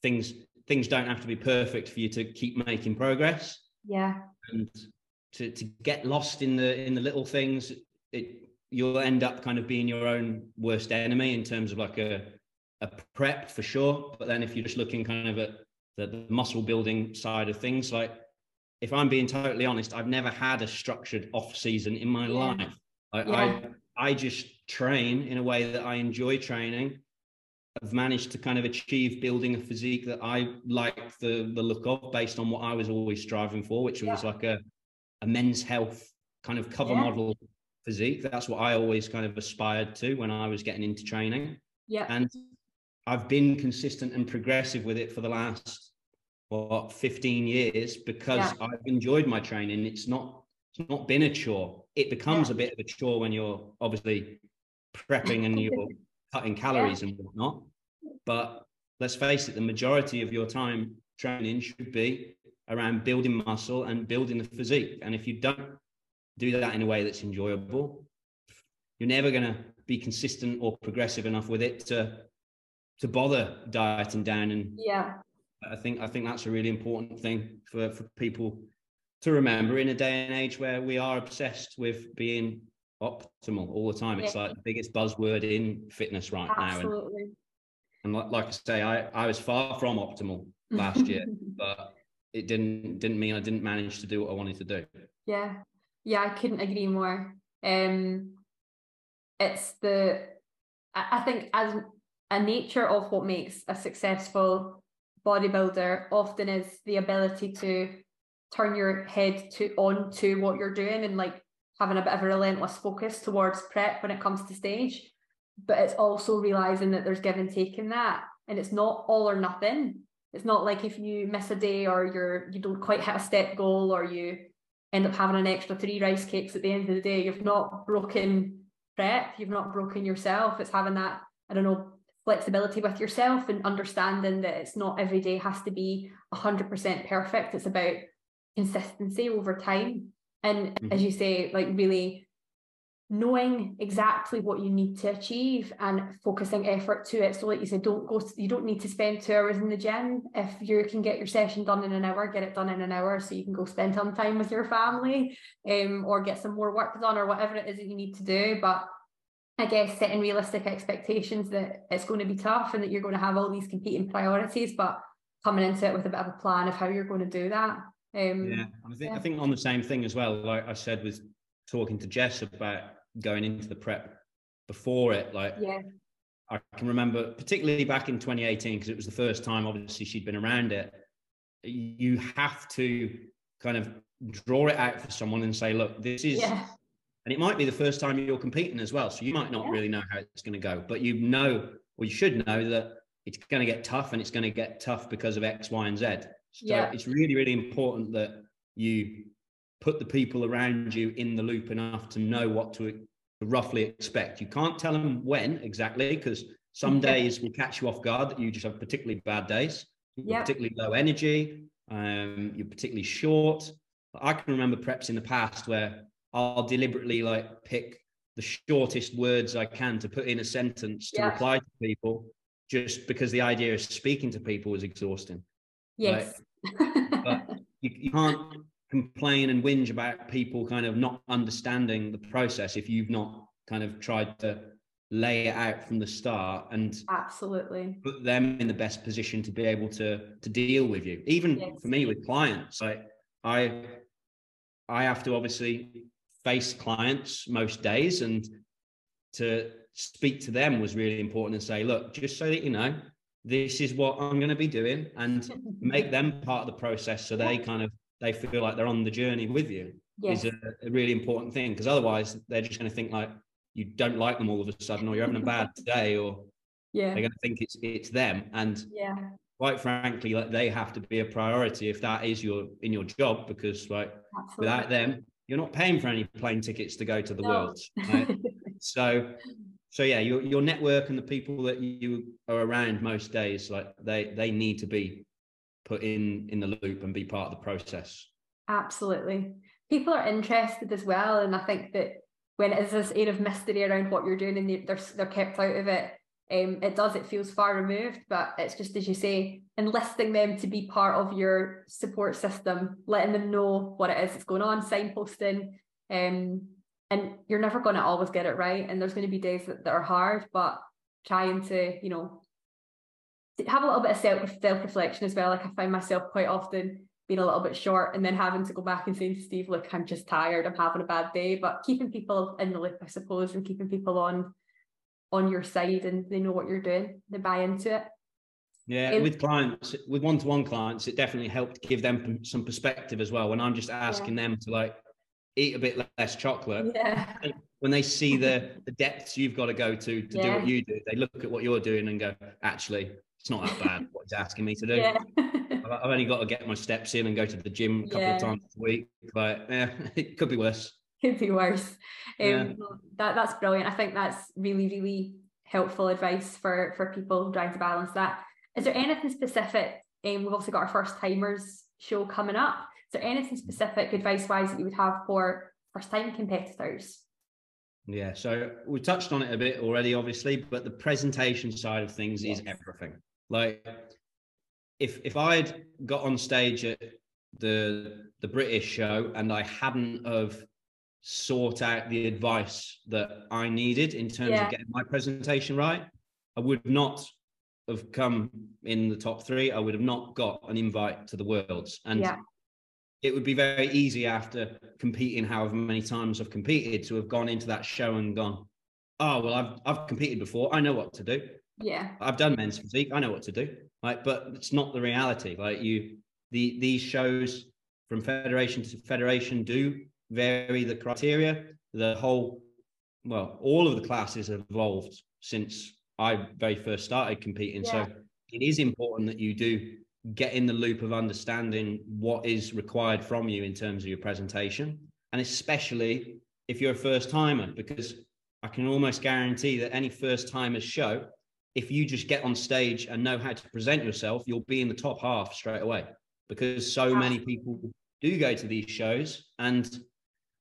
things things don't have to be perfect for you to keep making progress. Yeah, and to, to get lost in the in the little things it you'll end up kind of being your own worst enemy in terms of like a a prep for sure. But then if you're just looking kind of at the, the muscle building side of things like if i'm being totally honest i've never had a structured off season in my Yeah. life. I, Yeah. I i just train in a way that i enjoy training I've managed to kind of achieve building a physique that I like the the look of based on what I was always striving for, which was like a a men's health kind of cover Yeah. model physique. That's what I always kind of aspired to when I was getting into training. yeah, And I've been consistent and progressive with it for the last what 15 years because I've enjoyed my training. It's not it's not been a chore. It becomes Yeah. a bit of a chore when you're obviously prepping and you're cutting calories and whatnot. But let's face it, the majority of your time training should be around building muscle and building the physique. And if you don't do that in a way that's enjoyable, you're never going to be consistent or progressive enough with it to to bother dieting down. And yeah, I think I think that's a really important thing for for people to remember in a day and age where we are obsessed with being optimal all the time. It's like the biggest buzzword in fitness right Absolutely. now. And, and like, like I say, I, I was far from optimal last year, but it didn't didn't mean I didn't manage to do what I wanted to do. Yeah, yeah, I couldn't agree more. Um, it's the I think as a nature of what makes a successful bodybuilder often is the ability to turn your head to on to what you're doing and like having a bit of a relentless focus towards prep when it comes to stage but it's also realizing that there's give and take in that and it's not all or nothing. It's not like if you miss a day or you're you don't quite hit a step goal or you end up having an extra three rice cakes at the end of the day you've not broken prep you've not broken yourself. It's having that i don't know flexibility with yourself and understanding that it's not every day has to be 100% perfect. It's about consistency over time and mm-hmm. as you say like really knowing exactly what you need to achieve and focusing effort to it so like you said don't go you don't need to spend two hours in the gym if you can get your session done in an hour get it done in an hour so you can go spend some time with your family um, or get some more work done or whatever it is that you need to do but I guess setting realistic expectations that it's going to be tough and that you're going to have all these competing priorities, but coming into it with a bit of a plan of how you're going to do that. Um, yeah, I think yeah. I think on the same thing as well. Like I said, with talking to Jess about going into the prep before it, like yeah. I can remember, particularly back in 2018, because it was the first time, obviously, she'd been around it. You have to kind of draw it out for someone and say, look, this is yeah and it might be the first time you're competing as well so you might not yeah. really know how it's going to go but you know or you should know that it's going to get tough and it's going to get tough because of x y and z so yeah. it's really really important that you put the people around you in the loop enough to know what to roughly expect you can't tell them when exactly because some days will catch you off guard that you just have particularly bad days yeah. particularly low energy um, you're particularly short i can remember preps in the past where I'll deliberately like pick the shortest words I can to put in a sentence to yeah. reply to people, just because the idea of speaking to people is exhausting. Yes. but you, you can't complain and whinge about people kind of not understanding the process if you've not kind of tried to lay it out from the start and absolutely put them in the best position to be able to to deal with you even yes. for me with clients like i i have to obviously face clients most days and to speak to them was really important and say look just so that you know this is what i'm going to be doing and make them part of the process so they kind of they feel like they're on the journey with you yes. is a, a really important thing because otherwise they're just going to think like you don't like them all of a sudden or you're having a bad day or yeah they're going to think it's it's them and yeah quite frankly like they have to be a priority if that is your in your job because like Absolutely. without them you're not paying for any plane tickets to go to the no. world. Right? so, so yeah, your your network and the people that you are around most days, like they they need to be put in in the loop and be part of the process. Absolutely, people are interested as well, and I think that when it is this air of mystery around what you're doing and they're they're kept out of it, um, it does it feels far removed but it's just as you say enlisting them to be part of your support system letting them know what it is that's going on signposting um, and you're never going to always get it right and there's going to be days that, that are hard but trying to you know have a little bit of self self reflection as well like I find myself quite often being a little bit short and then having to go back and saying to Steve look I'm just tired I'm having a bad day but keeping people in the loop I suppose and keeping people on on your side and they know what you're doing, they buy into it. Yeah, with clients, with one-to-one clients, it definitely helped give them some perspective as well. When I'm just asking yeah. them to like eat a bit less chocolate, yeah. when they see the the depths you've got to go to to yeah. do what you do, they look at what you're doing and go, actually, it's not that bad. what he's asking me to do. Yeah. I've only got to get my steps in and go to the gym a couple of times a week, but yeah, it could be worse could be worse. Um, yeah. that that's brilliant. I think that's really really helpful advice for for people trying to balance that. Is there anything specific? Um, we've also got our first timers show coming up. There anything specific advice wise that you would have for first time competitors? Yeah, so we touched on it a bit already, obviously, but the presentation side of things yes. is everything. Like, if if I had got on stage at the the British show and I hadn't of sought out the advice that I needed in terms yeah. of getting my presentation right, I would not have come in the top three. I would have not got an invite to the Worlds, and yeah it would be very easy after competing however many times I've competed to have gone into that show and gone, oh well, I've I've competed before. I know what to do. Yeah. I've done men's physique. I know what to do. Like, but it's not the reality. Like you, the these shows from federation to federation do vary the criteria. The whole, well, all of the classes have evolved since I very first started competing. Yeah. So it is important that you do get in the loop of understanding what is required from you in terms of your presentation and especially if you're a first timer because i can almost guarantee that any first timers show if you just get on stage and know how to present yourself you'll be in the top half straight away because so many people do go to these shows and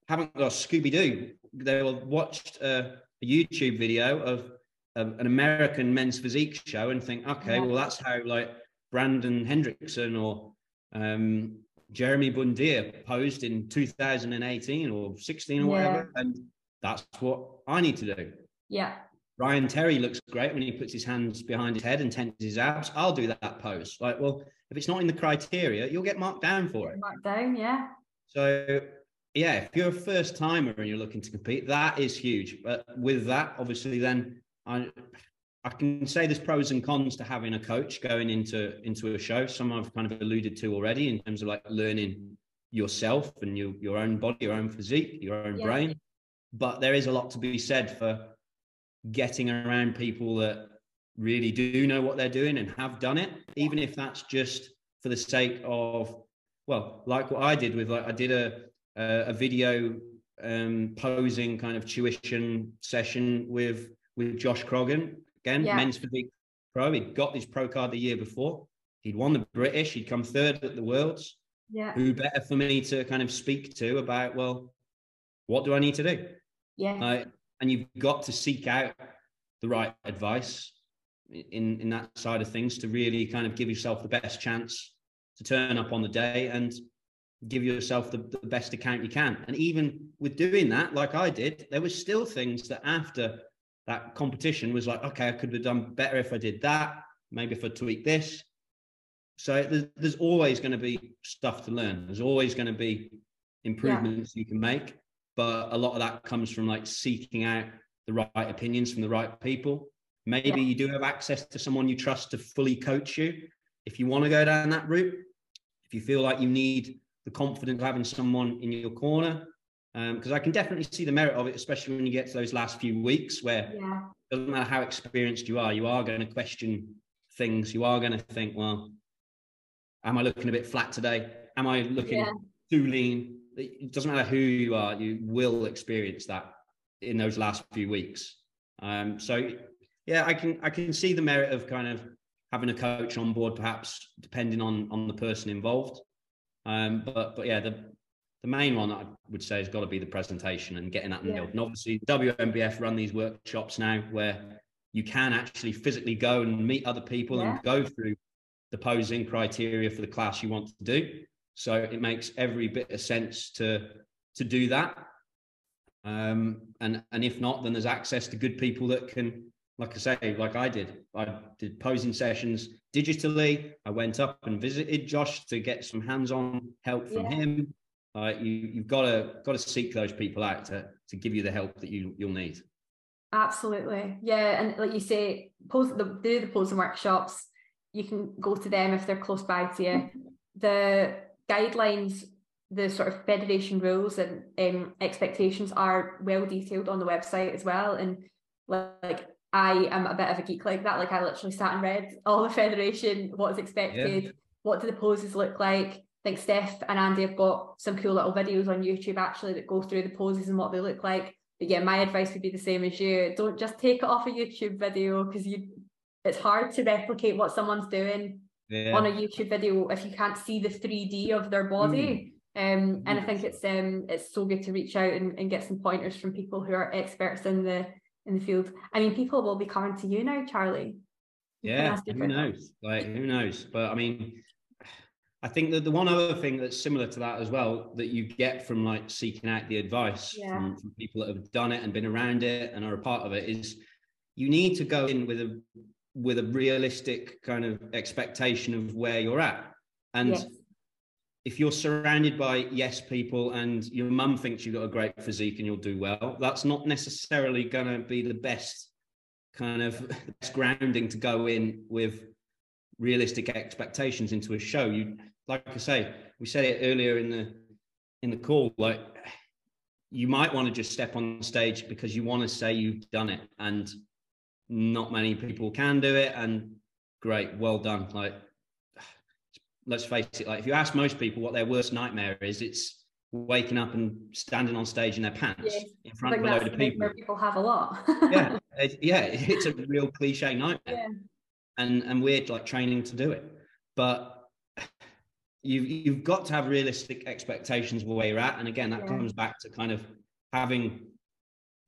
haven't got scooby-doo. They'll watched a, a youtube video of, of an american men's physique show and think okay well that's how like Brandon Hendrickson or um, Jeremy Buendia posed in 2018 or 16 or yeah. whatever. And that's what I need to do. Yeah. Ryan Terry looks great when he puts his hands behind his head and tenses his abs. I'll do that pose. Like, well, if it's not in the criteria, you'll get marked down for it. Marked down, yeah. So, yeah, if you're a first timer and you're looking to compete, that is huge. But with that, obviously, then I I can say there's pros and cons to having a coach going into into a show. Some I've kind of alluded to already in terms of like learning yourself and your your own body, your own physique, your own yeah. brain. But there is a lot to be said for getting around people that really do know what they're doing and have done it, even if that's just for the sake of, well, like what I did with like I did a a, a video um, posing kind of tuition session with with Josh Croggan Again, yeah. men's physique pro. He'd got his pro card the year before. He'd won the British. He'd come third at the Worlds. Yeah. Who better for me to kind of speak to about, well, what do I need to do? Yeah. Uh, and you've got to seek out the right advice in in that side of things to really kind of give yourself the best chance to turn up on the day and give yourself the, the best account you can. And even with doing that, like I did, there was still things that after that competition was like, okay, I could have done better if I did that. Maybe if I tweak this. So there's, there's always going to be stuff to learn. There's always going to be improvements yeah. you can make. But a lot of that comes from like seeking out the right opinions from the right people. Maybe yeah. you do have access to someone you trust to fully coach you. If you want to go down that route, if you feel like you need the confidence of having someone in your corner, because um, I can definitely see the merit of it, especially when you get to those last few weeks where yeah. it doesn't matter how experienced you are, you are going to question things. You are going to think, well, am I looking a bit flat today? Am I looking yeah. too lean? It doesn't matter who you are, you will experience that in those last few weeks. Um, so yeah, I can I can see the merit of kind of having a coach on board, perhaps depending on on the person involved. Um, but but yeah, the the main one I would say has got to be the presentation and getting that nailed. And obviously, WNBF run these workshops now where you can actually physically go and meet other people yeah. and go through the posing criteria for the class you want to do. So it makes every bit of sense to to do that. Um, and and if not, then there's access to good people that can, like I say, like I did. I did posing sessions digitally. I went up and visited Josh to get some hands-on help from yeah. him uh, you, you've got to got to seek those people out to to give you the help that you you'll need. Absolutely, yeah, and like you say, pose the do the posing workshops. You can go to them if they're close by to you. The guidelines, the sort of federation rules and um, expectations are well detailed on the website as well. And like I am a bit of a geek like that. Like I literally sat and read all the federation, what is expected, yeah. what do the poses look like, think Steff and Andy have got some cool little videos on YouTube actually that go through the poses and what they look like. but yeah, my advice would be the same as you. Don't just take it off a YouTube video because you it's hard to replicate what someone's doing yeah. on a YouTube video if you can't see the 3D of their body. Mm. Um, and I think it's um it's so good to reach out and, and get some pointers from people who are experts in the in the field. I mean, people will be coming to you now, Charlie. Yeah, who knows? Like, who knows? But I mean, I think that the one other thing that's similar to that as well that you get from like seeking out the advice yeah. from, from people that have done it and been around it and are a part of it is you need to go in with a with a realistic kind of expectation of where you're at. And yes. if you're surrounded by yes people and your mum thinks you've got a great physique and you'll do well, that's not necessarily going to be the best kind of best grounding to go in with realistic expectations into a show. You like I say, we said it earlier in the in the call, like you might want to just step on stage because you want to say you've done it and not many people can do it and great well done like let's face it like if you ask most people what their worst nightmare is it's waking up and standing on stage in their pants yeah. in front of a load of people people have a lot yeah it, yeah it's a real cliche nightmare yeah. and and we're like training to do it but you've you've got to have realistic expectations of where you're at and again that yeah. comes back to kind of having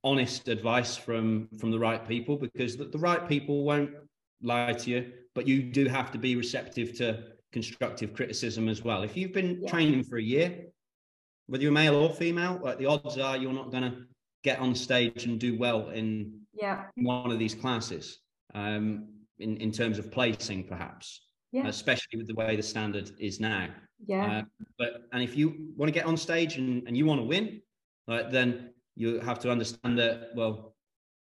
honest advice from from the right people because the, the right people won't lie to you but you do have to be receptive to constructive criticism as well if you've been yeah. training for a year whether you're male or female like the odds are you're not going to get on stage and do well in yeah one of these classes um in in terms of placing perhaps yeah. especially with the way the standard is now. Yeah. Uh, but and if you want to get on stage and, and you want to win like then you have to understand that well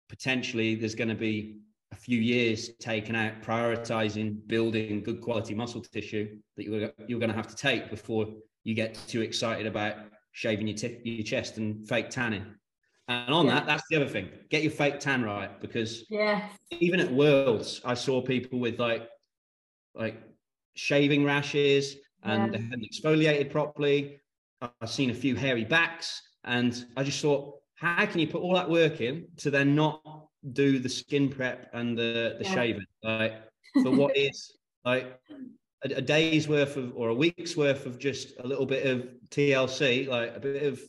potentially there's going to be a few years taken out prioritizing building good quality muscle tissue that you're, you're going to have to take before you get too excited about shaving your, your chest and fake tanning. And on yeah. that that's the other thing. Get your fake tan right because yeah even at worlds i saw people with like like shaving rashes and yeah. they hadn't exfoliated properly i've seen a few hairy backs and i just thought how can you put all that work in to then not do the skin prep and the the yeah. shaving like for what is like a, a, day's worth of or a week's worth of just a little bit of TLC like a bit of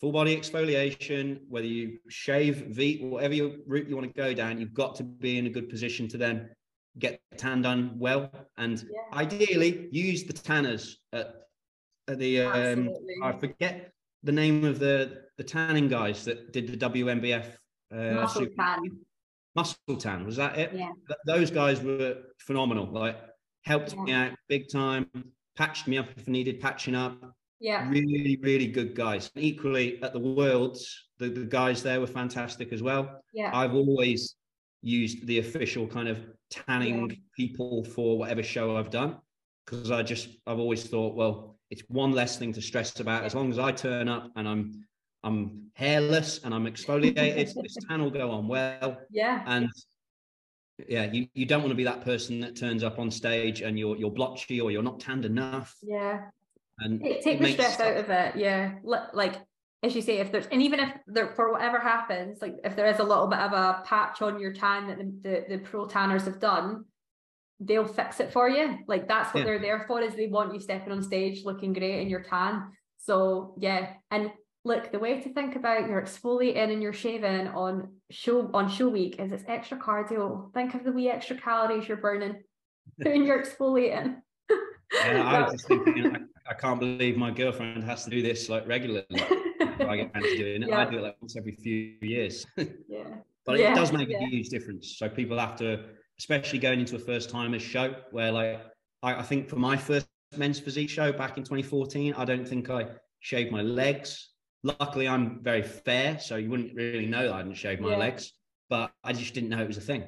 full body exfoliation whether you shave V whatever your route you want to go down you've got to be in a good position to then get the tan done well and yeah. ideally use the tanners at, at the um I forget the name of the the tanning guys that did the WNBF. uh, muscle tan. Muscle tan was that it? Yeah. Th- those guys were phenomenal. Like helped yeah. me out big time, patched me up if needed patching up. Yeah. Really, really good guys. And equally at the Worlds, the, the guys there were fantastic as well. Yeah. I've always used the official kind of tanning yeah. people for whatever show I've done because I just I've always thought, well, it's one less thing to stress about. As long as I turn up and I'm I'm hairless and I'm exfoliated, this tan will go on well. Yeah. And yeah, you, you don't want to be that person that turns up on stage and you're you're blotchy or you're not tanned enough. Yeah. And take, take the stress out of it. Yeah. Like as you say, if there's and even if there for whatever happens, like if there is a little bit of a patch on your tan that the, the, the pro tanners have done, they'll fix it for you. Like that's what yeah. they're there for, is they want you stepping on stage looking great in your tan. So yeah. And look, the way to think about your exfoliating and your shaving on show on show week is it's extra cardio. Think of the wee extra calories you're burning doing your exfoliating. yeah, I was just thinking, I, can't believe my girlfriend has to do this like regularly. I get around to doing it. Yeah. I do it like once every few years. yeah. But yeah, it does make yeah. a huge difference. So people have to especially going into a first timers show where like I, I, think for my first men's physique show back in 2014, I don't think I shaved my legs. Luckily, I'm very fair, so you wouldn't really know I didn't shave my legs, but I just didn't know it was a thing.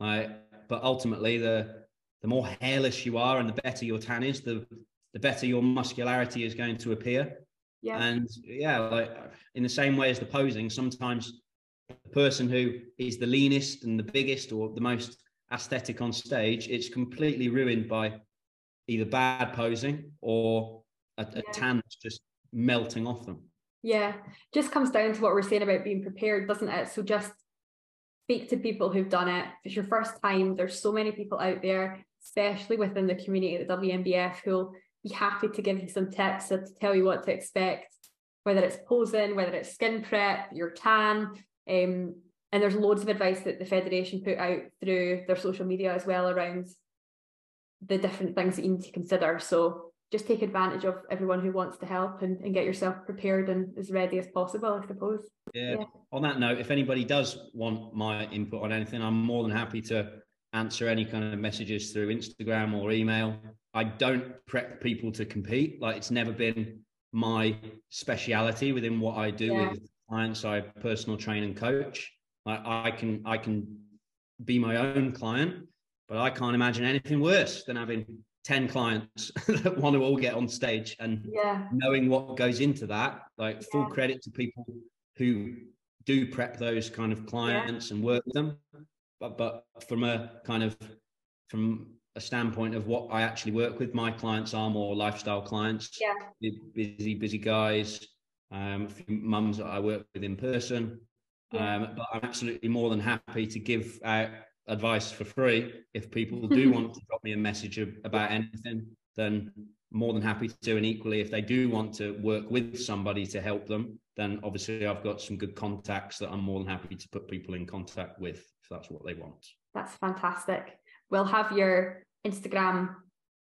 Right. But ultimately, the the more hairless you are and the better your tan is, the the better your muscularity is going to appear. Yeah. And yeah, like in the same way as the posing, sometimes the person who is the leanest and the biggest or the most aesthetic on stage, it's completely ruined by either bad posing or a, a tan that's just melting off them. Yeah, just comes down to what we're saying about being prepared, doesn't it? So just speak to people who've done it. If it's your first time, there's so many people out there, especially within the community at the WNBF, who'll be happy to give you some tips to tell you what to expect, whether it's posing, whether it's skin prep, your tan. Um, and there's loads of advice that the Federation put out through their social media as well around the different things that you need to consider. So just take advantage of everyone who wants to help and, and get yourself prepared and as ready as possible, I suppose. Yeah. yeah. On that note, if anybody does want my input on anything, I'm more than happy to answer any kind of messages through Instagram or email. I don't prep people to compete. Like it's never been my speciality within what I do yeah. with clients. I personal train and coach. I, I can I can be my own client, but I can't imagine anything worse than having 10 clients that want to all get on stage and yeah. knowing what goes into that like full yeah. credit to people who do prep those kind of clients and work with them but but from a kind of from a standpoint of what I actually work with my clients are more lifestyle clients yeah busy busy guys um, a few mums that I work with in person um, but I'm absolutely more than happy to give out advice for free. If people do want to drop me a message about anything, then more than happy to. And equally, if they do want to work with somebody to help them, then obviously I've got some good contacts that I'm more than happy to put people in contact with if that's what they want. That's fantastic. We'll have your Instagram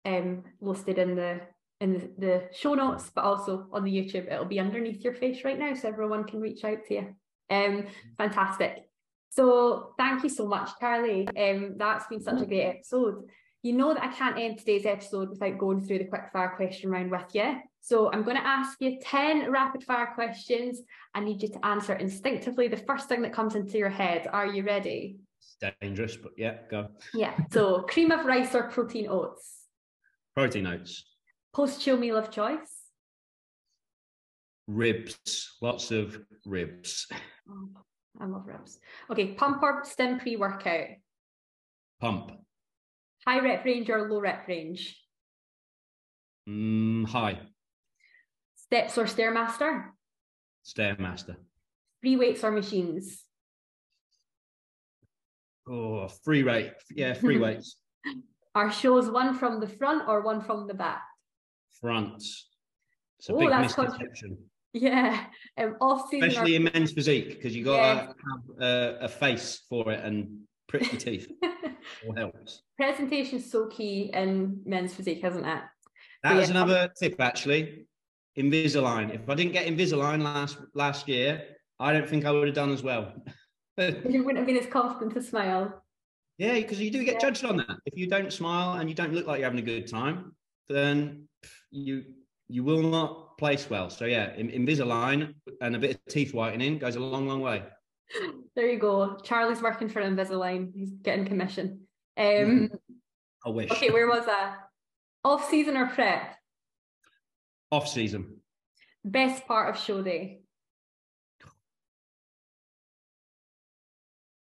um, listed in the in the, the show notes, but also on the YouTube. It'll be underneath your face right now, so everyone can reach out to you. Um, fantastic. So thank you so much, Charlie. Um, that's been such a great episode. You know that I can't end today's episode without going through the quick fire question round with you. So I'm going to ask you 10 rapid fire questions. I need you to answer instinctively the first thing that comes into your head. Are you ready? It's dangerous, but yeah, go. Yeah. So cream of rice or protein oats? Protein oats. Post chill meal of choice? Ribs. Lots of ribs. Oh, I love ribs. Okay, pump or stim pre workout? Pump. High rep range or low rep range? Mm, high. Steps or Stairmaster? Stairmaster. Free weights or machines? Oh, free weight. Yeah, free weights. Are shows won from the front or won from the back? Front. It's a oh, big misconception. Yeah, um, off especially in men's physique because you got to yeah. have a, a, face for it and pretty teeth. All helps. Presentation's so key in men's physique, isn't it? That was yeah. another tip actually. Invisalign. If I didn't get Invisalign last last year, I don't think I would have done as well. you wouldn't have been as confident to smile. Yeah, because you do get yeah. judged on that. If you don't smile and you don't look like you're having a good time, then you you will not place well. So yeah, Invisalign and a bit of teeth whitening goes a long, long way. There you go. Charlie's working for Invisalign. He's getting commission. Um, I wish. Okay, where was that? Off season or prep? Off season. Best part of show day.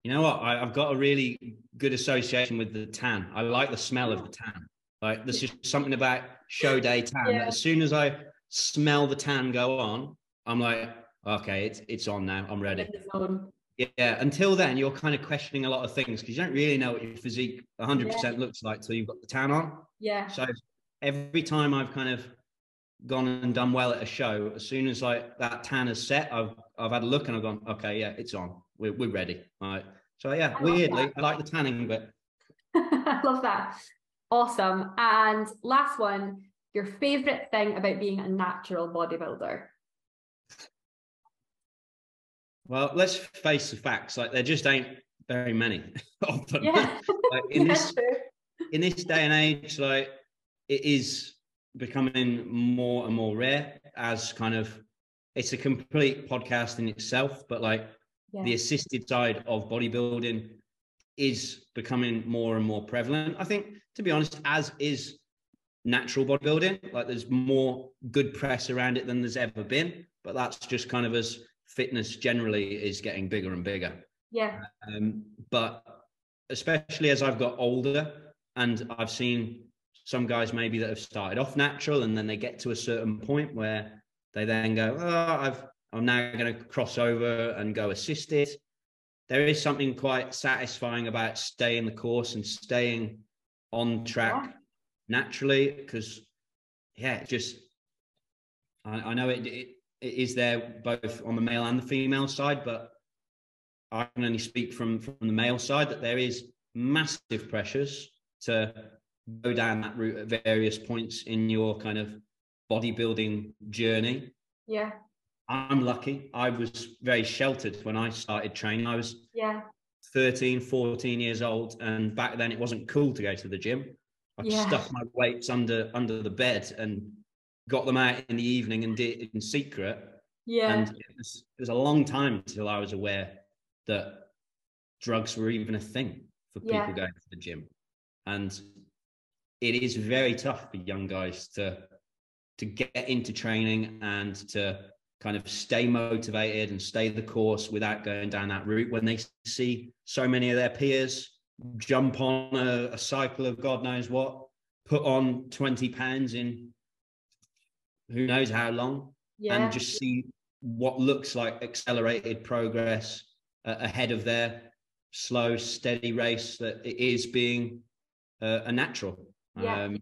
You know what? I, have got a really good association with the tan. I like the smell of the mm. tan. Like there's just something about show day tan yeah. that as soon as I smell the tan go on, I'm like, okay, it's it's on now. I'm ready. Yeah. Until then, you're kind of questioning a lot of things because you don't really know what your physique 100 yeah. percent looks like till you've got the tan on. Yeah. So every time I've kind of gone and done well at a show, as soon as like that tan is set, I've I've had a look and I've gone, okay, yeah, it's on. We're we're ready. Right. So yeah, I weirdly, I like the tanning bit. I love that. Awesome. And last one, your favorite thing about being a natural bodybuilder? Well, let's face the facts. Like there just ain't very many of them. Yeah. like, in this in this day and age, like it is becoming more and more rare as kind of it's a complete podcast in itself, but like yeah. the assisted side of bodybuilding is becoming more and more prevalent. I think, to be honest, as is natural bodybuilding. Like there's more good press around it than there's ever been. But that's just kind of as fitness generally is getting bigger and bigger. Yeah. Um, but especially as I've got older and I've seen some guys maybe that have started off natural and then they get to a certain point where they then go, oh, I've I'm now going to cross over and go assisted. There is something quite satisfying about staying the course and staying on track yeah. naturally because yeah, just I, I know it, it it is there both on the male and the female side, but I can only speak from from the male side that there is massive pressures to go down that route at various points in your kind of bodybuilding journey. Yeah. I'm lucky. I was very sheltered when I started training. I was yeah 13, 14 years old, and back then it wasn't cool to go to the gym. I yeah. stuck my weights under under the bed and got them out in the evening and did it in secret. Yeah. And it was, it was a long time until I was aware that drugs were even a thing for people yeah. going to the gym. And it is very tough for young guys to to get into training and to kind of stay motivated and stay the course without going down that route when they see so many of their peers jump on a, a cycle of God knows what, put on 20 pounds in who knows how long, yeah. and just see what looks like accelerated progress uh, ahead of their slow, steady race that it is being uh, a natural. Yeah. Um,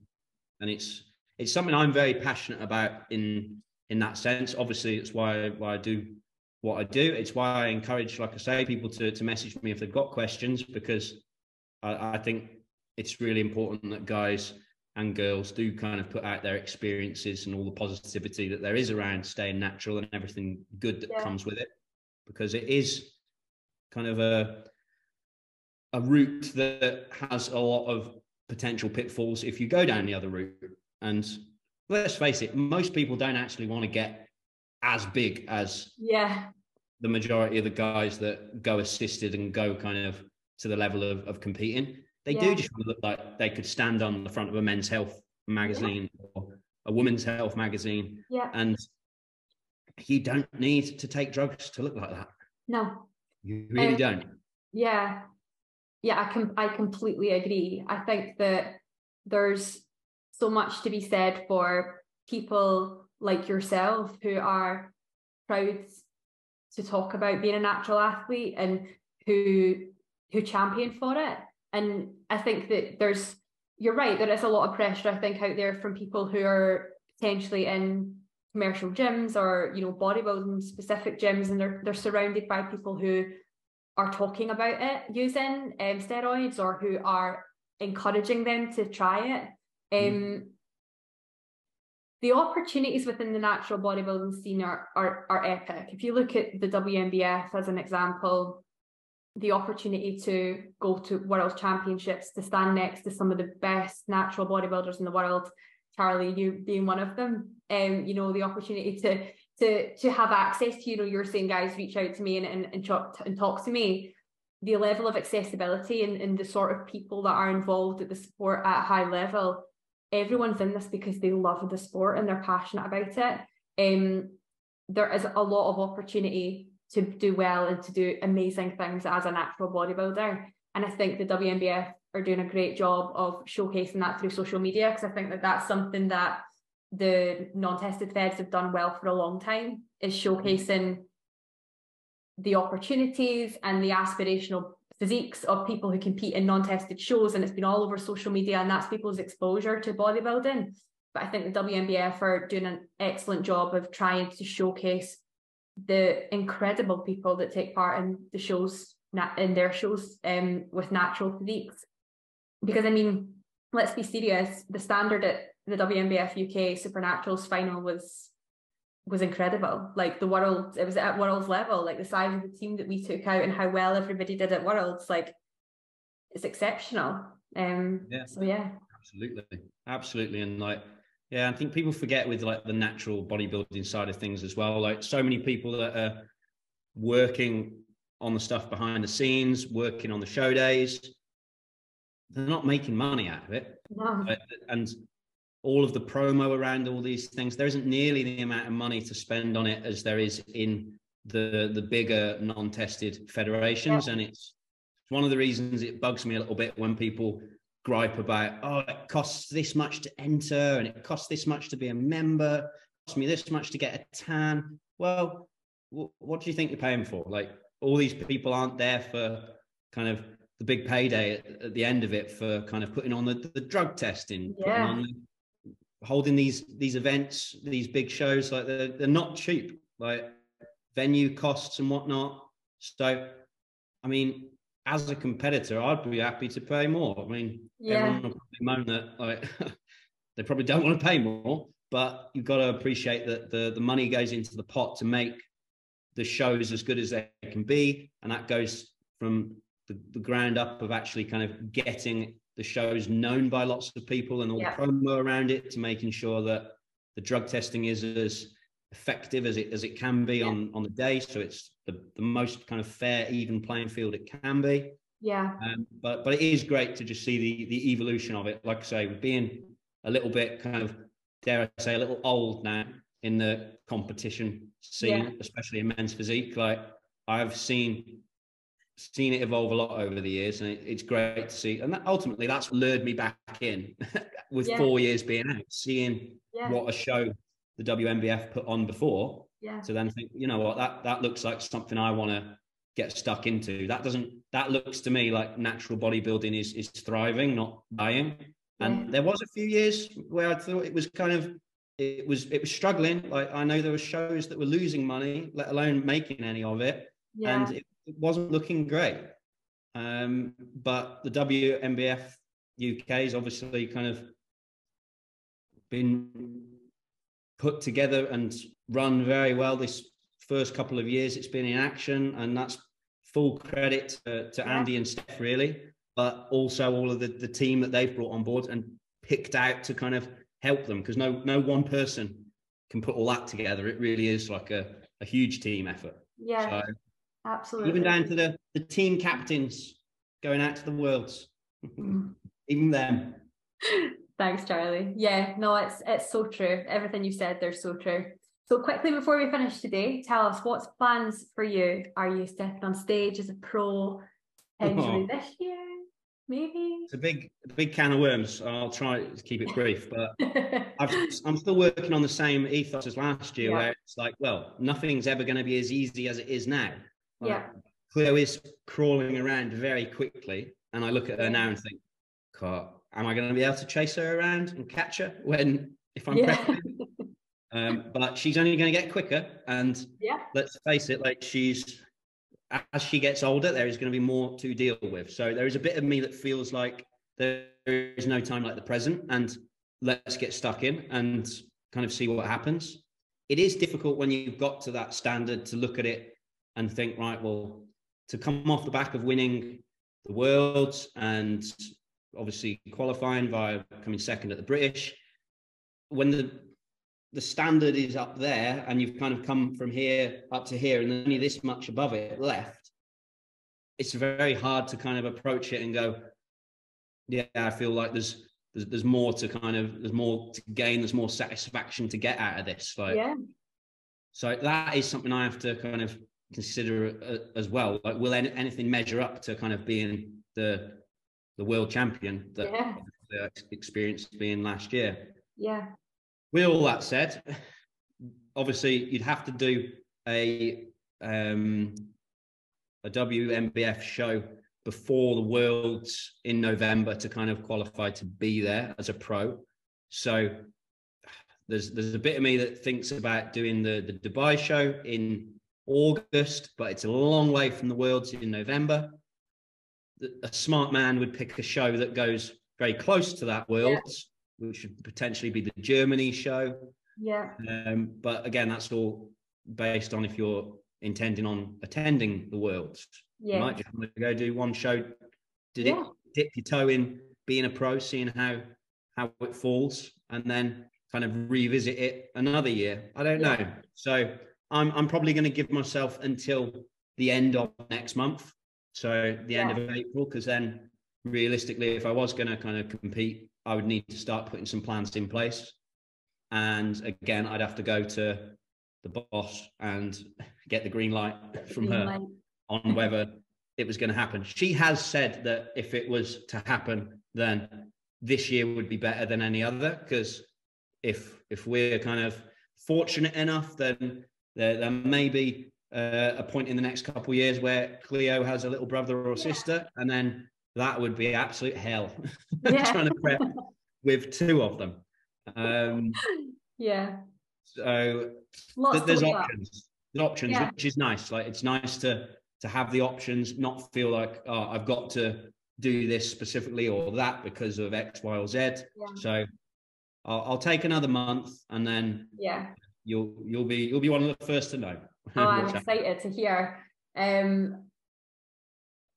and it's it's something I'm very passionate about in in that sense. Obviously, it's why why I do what I do. It's why I encourage, like I say, people to to message me if they've got questions because I, I think it's really important that guys and girls do kind of put out their experiences and all the positivity that there is around staying natural and everything good that yeah. comes with it because it is kind of a a route that has a lot of potential pitfalls if you go down the other route and let's face it most people don't actually want to get as big as yeah the majority of the guys that go assisted and go kind of to the level of, of competing they yeah. do just look like they could stand on the front of a men's health magazine yeah. or a woman's health magazine. Yeah. And you don't need to take drugs to look like that. No. You really um, don't. Yeah. Yeah, I can I completely agree. I think that there's so much to be said for people like yourself who are proud to talk about being a natural athlete and who who champion for it and I think that there's you're right, there is a lot of pressure, I think, out there from people who are potentially in commercial gyms or, you know, bodybuilding specific gyms and they're they're surrounded by people who are talking about it using um, steroids or who are encouraging them to try it. Um, mm. The opportunities within the natural bodybuilding scene are, are, are epic. If you look at the WNBF as an example, the opportunity to go to world championships to stand next to some of the best natural bodybuilders in the world charlie you being one of them um you know the opportunity to to to have access to you know you're saying guys reach out to me and and, and, talk, and talk to me the level of accessibility and, and the sort of people that are involved at the sport at a high level everyone's in this because they love the sport and they're passionate about it um there is a lot of opportunity to do well and to do amazing things as a natural bodybuilder. And I think the WNBF are doing a great job of showcasing that through social media because I think that that's something that the non-tested feds have done well for a long time is showcasing the opportunities and the aspirational physiques of people who compete in non-tested shows and it's been all over social media and that's people's exposure to bodybuilding but I think the WNBF are doing an excellent job of trying to showcase the incredible people that take part in the shows in their shows um, with natural physiques. Because I mean, let's be serious, the standard at the WNBF UK Supernaturals final was was incredible. Like the world, it was at world's level. Like the size of the team that we took out and how well everybody did at worlds, like it's exceptional. Um yeah. so yeah. Absolutely. Absolutely. And like yeah, I think people forget with like the natural bodybuilding side of things as well. Like so many people that are working on the stuff behind the scenes, working on the show days, they're not making money out of it. No. And all of the promo around all these things, there isn't nearly the amount of money to spend on it as there is in the the bigger non-tested federations. Yeah. And it's one of the reasons it bugs me a little bit when people gripe about, oh, it costs this much to enter and it costs this much to be a member, cost me this much to get a tan. Well, what do you think you're paying for? Like all these people aren't there for kind of the big payday at, at the end of it for kind of putting on the, the drug testing, yeah. on, holding these these events, these big shows. Like they're they're not cheap. Like venue costs and whatnot. So, I mean, as a competitor, I'd be happy to pay more. I mean, yeah. everyone will probably moan that like they probably don't want to pay more, but you've got to appreciate that the the money goes into the pot to make the shows as good as they can be, and that goes from the, the ground up of actually kind of getting the shows known by lots of people and all yeah. the promo around it to making sure that the drug testing is as effective as it as it can be yeah. on on the day so it's the, the most kind of fair even playing field it can be yeah um, but but it is great to just see the the evolution of it like i say being a little bit kind of dare i say a little old now in the competition scene yeah. especially in men's physique like i've seen seen it evolve a lot over the years and it, it's great to see and that, ultimately that's lured me back in with yeah. four years being out seeing what a show the WNBF put on before. Yeah. To then think, you know what, that that looks like something I want to get stuck into. That doesn't that looks to me like natural bodybuilding is is thriving, not dying. And yeah. there was a few years where I thought it was kind of it was it was struggling. Like I know there were shows that were losing money, let alone making any of it. Yeah. And it, it wasn't looking great. Um, but the WNBF UK has obviously kind of been put together and run very well this first couple of years. It's been in action and that's full credit to, to Andy and Steff really but also all of the, the team that they've brought on board and picked out to kind of help them because no no one person can put all that together. It really is like a, a huge team effort. Yeah. So, absolutely even down to the the team captains going out to the worlds even them Thanks, Charlie. Yeah, no, it's it's so true. Everything you said, they're so true. So quickly before we finish today, tell us what's plans for you. Are you stepping on stage as a pro potentially oh. this year? Maybe it's a big, big can of worms. I'll try to keep it brief, but i am still working on the same ethos as last year, yeah. where it's like, well, nothing's ever going to be as easy as it is now. Like, yeah, Cleo is crawling around very quickly, and I look at her now and think, God, am I going to be able to chase her around and catch her when if I'm yeah. um, but she's only going to get quicker, and yeah, let's face it, like she's as she gets older, there is going to be more to deal with. So there is a bit of me that feels like there is no time like the present, and let's get stuck in and kind of see what happens. It is difficult when you've got to that standard to look at it and think, right, well, to come off the back of winning the worlds and obviously qualifying via coming second at the British. When the the standard is up there and you've kind of come from here up to here and only this much above it left, it's very hard to kind of approach it and go, yeah, I feel like there's there's, there's more to kind of there's more to gain, there's more satisfaction to get out of this. Like, yeah. So that is something I have to kind of consider uh, as well. Like, will any, anything measure up to kind of being the the world champion that yeah. the experience being last year. Yeah. With all that said, obviously you'd have to do a um, a WNBF show before the Worlds in November to kind of qualify to be there as a pro. So there's there's a bit of me that thinks about doing the the Dubai show in August, but it's a long way from the Worlds in November a smart man would pick a show that goes very close to that Worlds, yeah. which would potentially be the Germany show. Yeah. Um, but again, that's all based on if you're intending on attending the worlds. Yeah. You might just want to go do one show. Did yeah. it dip your toe in being a pro, seeing how how it falls, and then kind of revisit it another year? I don't yeah. know. So I'm I'm probably going to give myself until the end of next month so the yeah. end of April, because then realistically, if I was going to kind of compete, I would need to start putting some plans in place. And again, I'd have to go to the boss and get the green light from green her light. on whether it was going to happen. She has said that if it was to happen, then this year would be better than any other because if if we're kind of fortunate enough, then there, there may be uh, a point in the next couple of years where Cleo has a little brother or sister, and then that would be absolute hell Yeah. trying to prep with two of them. Um, yeah. so th- there's to look at. options. There's options, Yeah. which is nice. Like it's nice to to have the options, not feel like oh, I've got to do this specifically or that because of X, Y, or Z. Yeah. So I'll, I'll take another month, and then Yeah. You'll you'll be you'll be one of the first to know. Oh, I'm excited to hear. Um,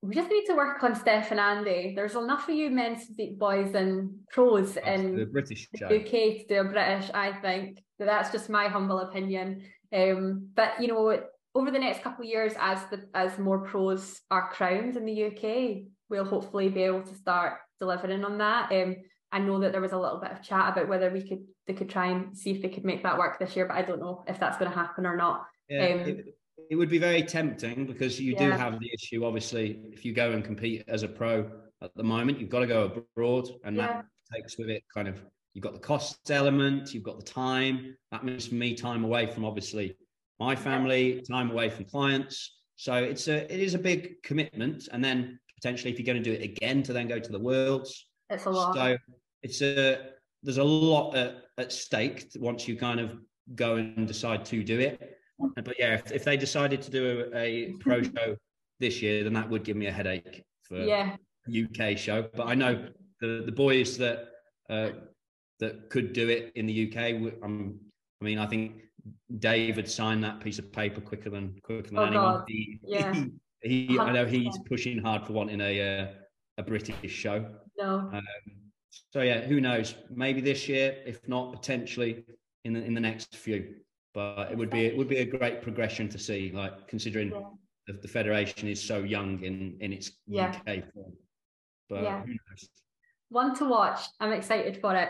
we just need to work on Steff and Andy. There's enough of you men's physique boys and pros That's in the British the. UK to do a British, I think. But that's just my humble opinion. Um, but you know, over the next couple of years, as the as more pros are crowned in the UK, we'll hopefully be able to start delivering on that. Um, I know that there was a little bit of chat about whether we could they could try and see if they could make that work this year, but I don't know if that's going to happen or not. Yeah, Um, it, it would be very tempting because you do have the issue. Obviously, if you go and compete as a pro at the moment, you've got to go abroad, and Yeah. that takes with it kind of you've got the cost element, you've got the time. That means for me time away from obviously my family, time away from clients. So it's a it is a big commitment, and then potentially if you're going to do it again to then go to the worlds, It's a lot. so it's a there's a lot at, at stake once you kind of go and decide to do it. But yeah, if, if they decided to do a, a pro show this year, then that would give me a headache for yeah, UK show. But I know the the boys that uh, that could do it in the UK. Um, I mean, I think David signed that piece of paper quicker than quicker than Oh, anyone. God. He, Yeah. he- I know he's pushing hard for wanting a uh, a British show. no, Um, so yeah, who knows? Maybe this year, if not potentially in the in the next few. But it would be it would be a great progression to see, like considering Yeah. the, the federation is so young in in its Yeah. UK form. But Yeah. who knows? one to watch. I'm excited for it.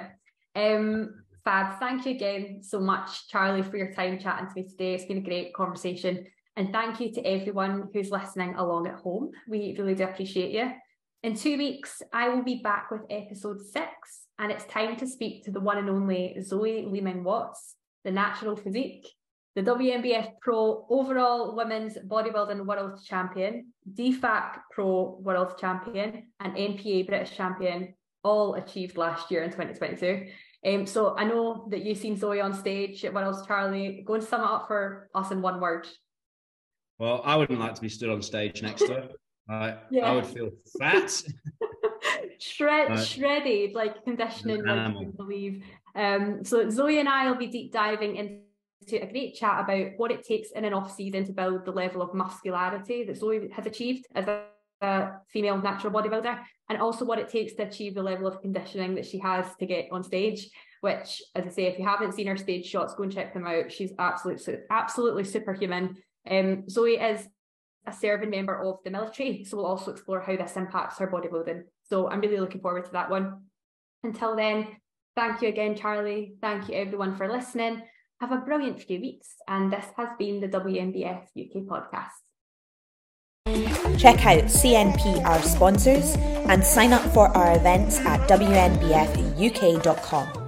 Um, Fab, thank you again so much, Charlie, for your time chatting to me today. It's been a great conversation. And thank you to everyone who's listening along at home. We really do appreciate you. In two weeks, I will be back with episode six, and it's time to speak to the one and only Zoe Leeming Watts, the natural physique, the WNBF Pro overall women's bodybuilding world champion, DFAC Pro world champion, and NPA British champion, all achieved last year in 2022. Um, so I know that you've seen Zoe on stage at Worlds Charlie. Go and sum it up for us in one word. Well, I wouldn't like to be stood on stage next to her. I, Yeah. I would feel fat. Shred, Right. shredded, like conditioning, like you Animal. wouldn't believe. Um, so Zoe and I will be deep diving into a great chat about what it takes in an off season to build the level of muscularity that Zoe has achieved as a, a female natural bodybuilder, and also what it takes to achieve the level of conditioning that she has to get on stage. Which, as I say, if you haven't seen her stage shots, go and check them out. She's absolutely, absolutely superhuman. Um, Zoe is a serving member of the military, so we'll also explore how this impacts her bodybuilding. So I'm really looking forward to that one. Until then, thank you again, Charlie. Thank you everyone for listening. Have a brilliant few weeks, and this has been the WNBF UK podcast. Check out CNP, our sponsors, and sign up for our events at WNBFUK.com.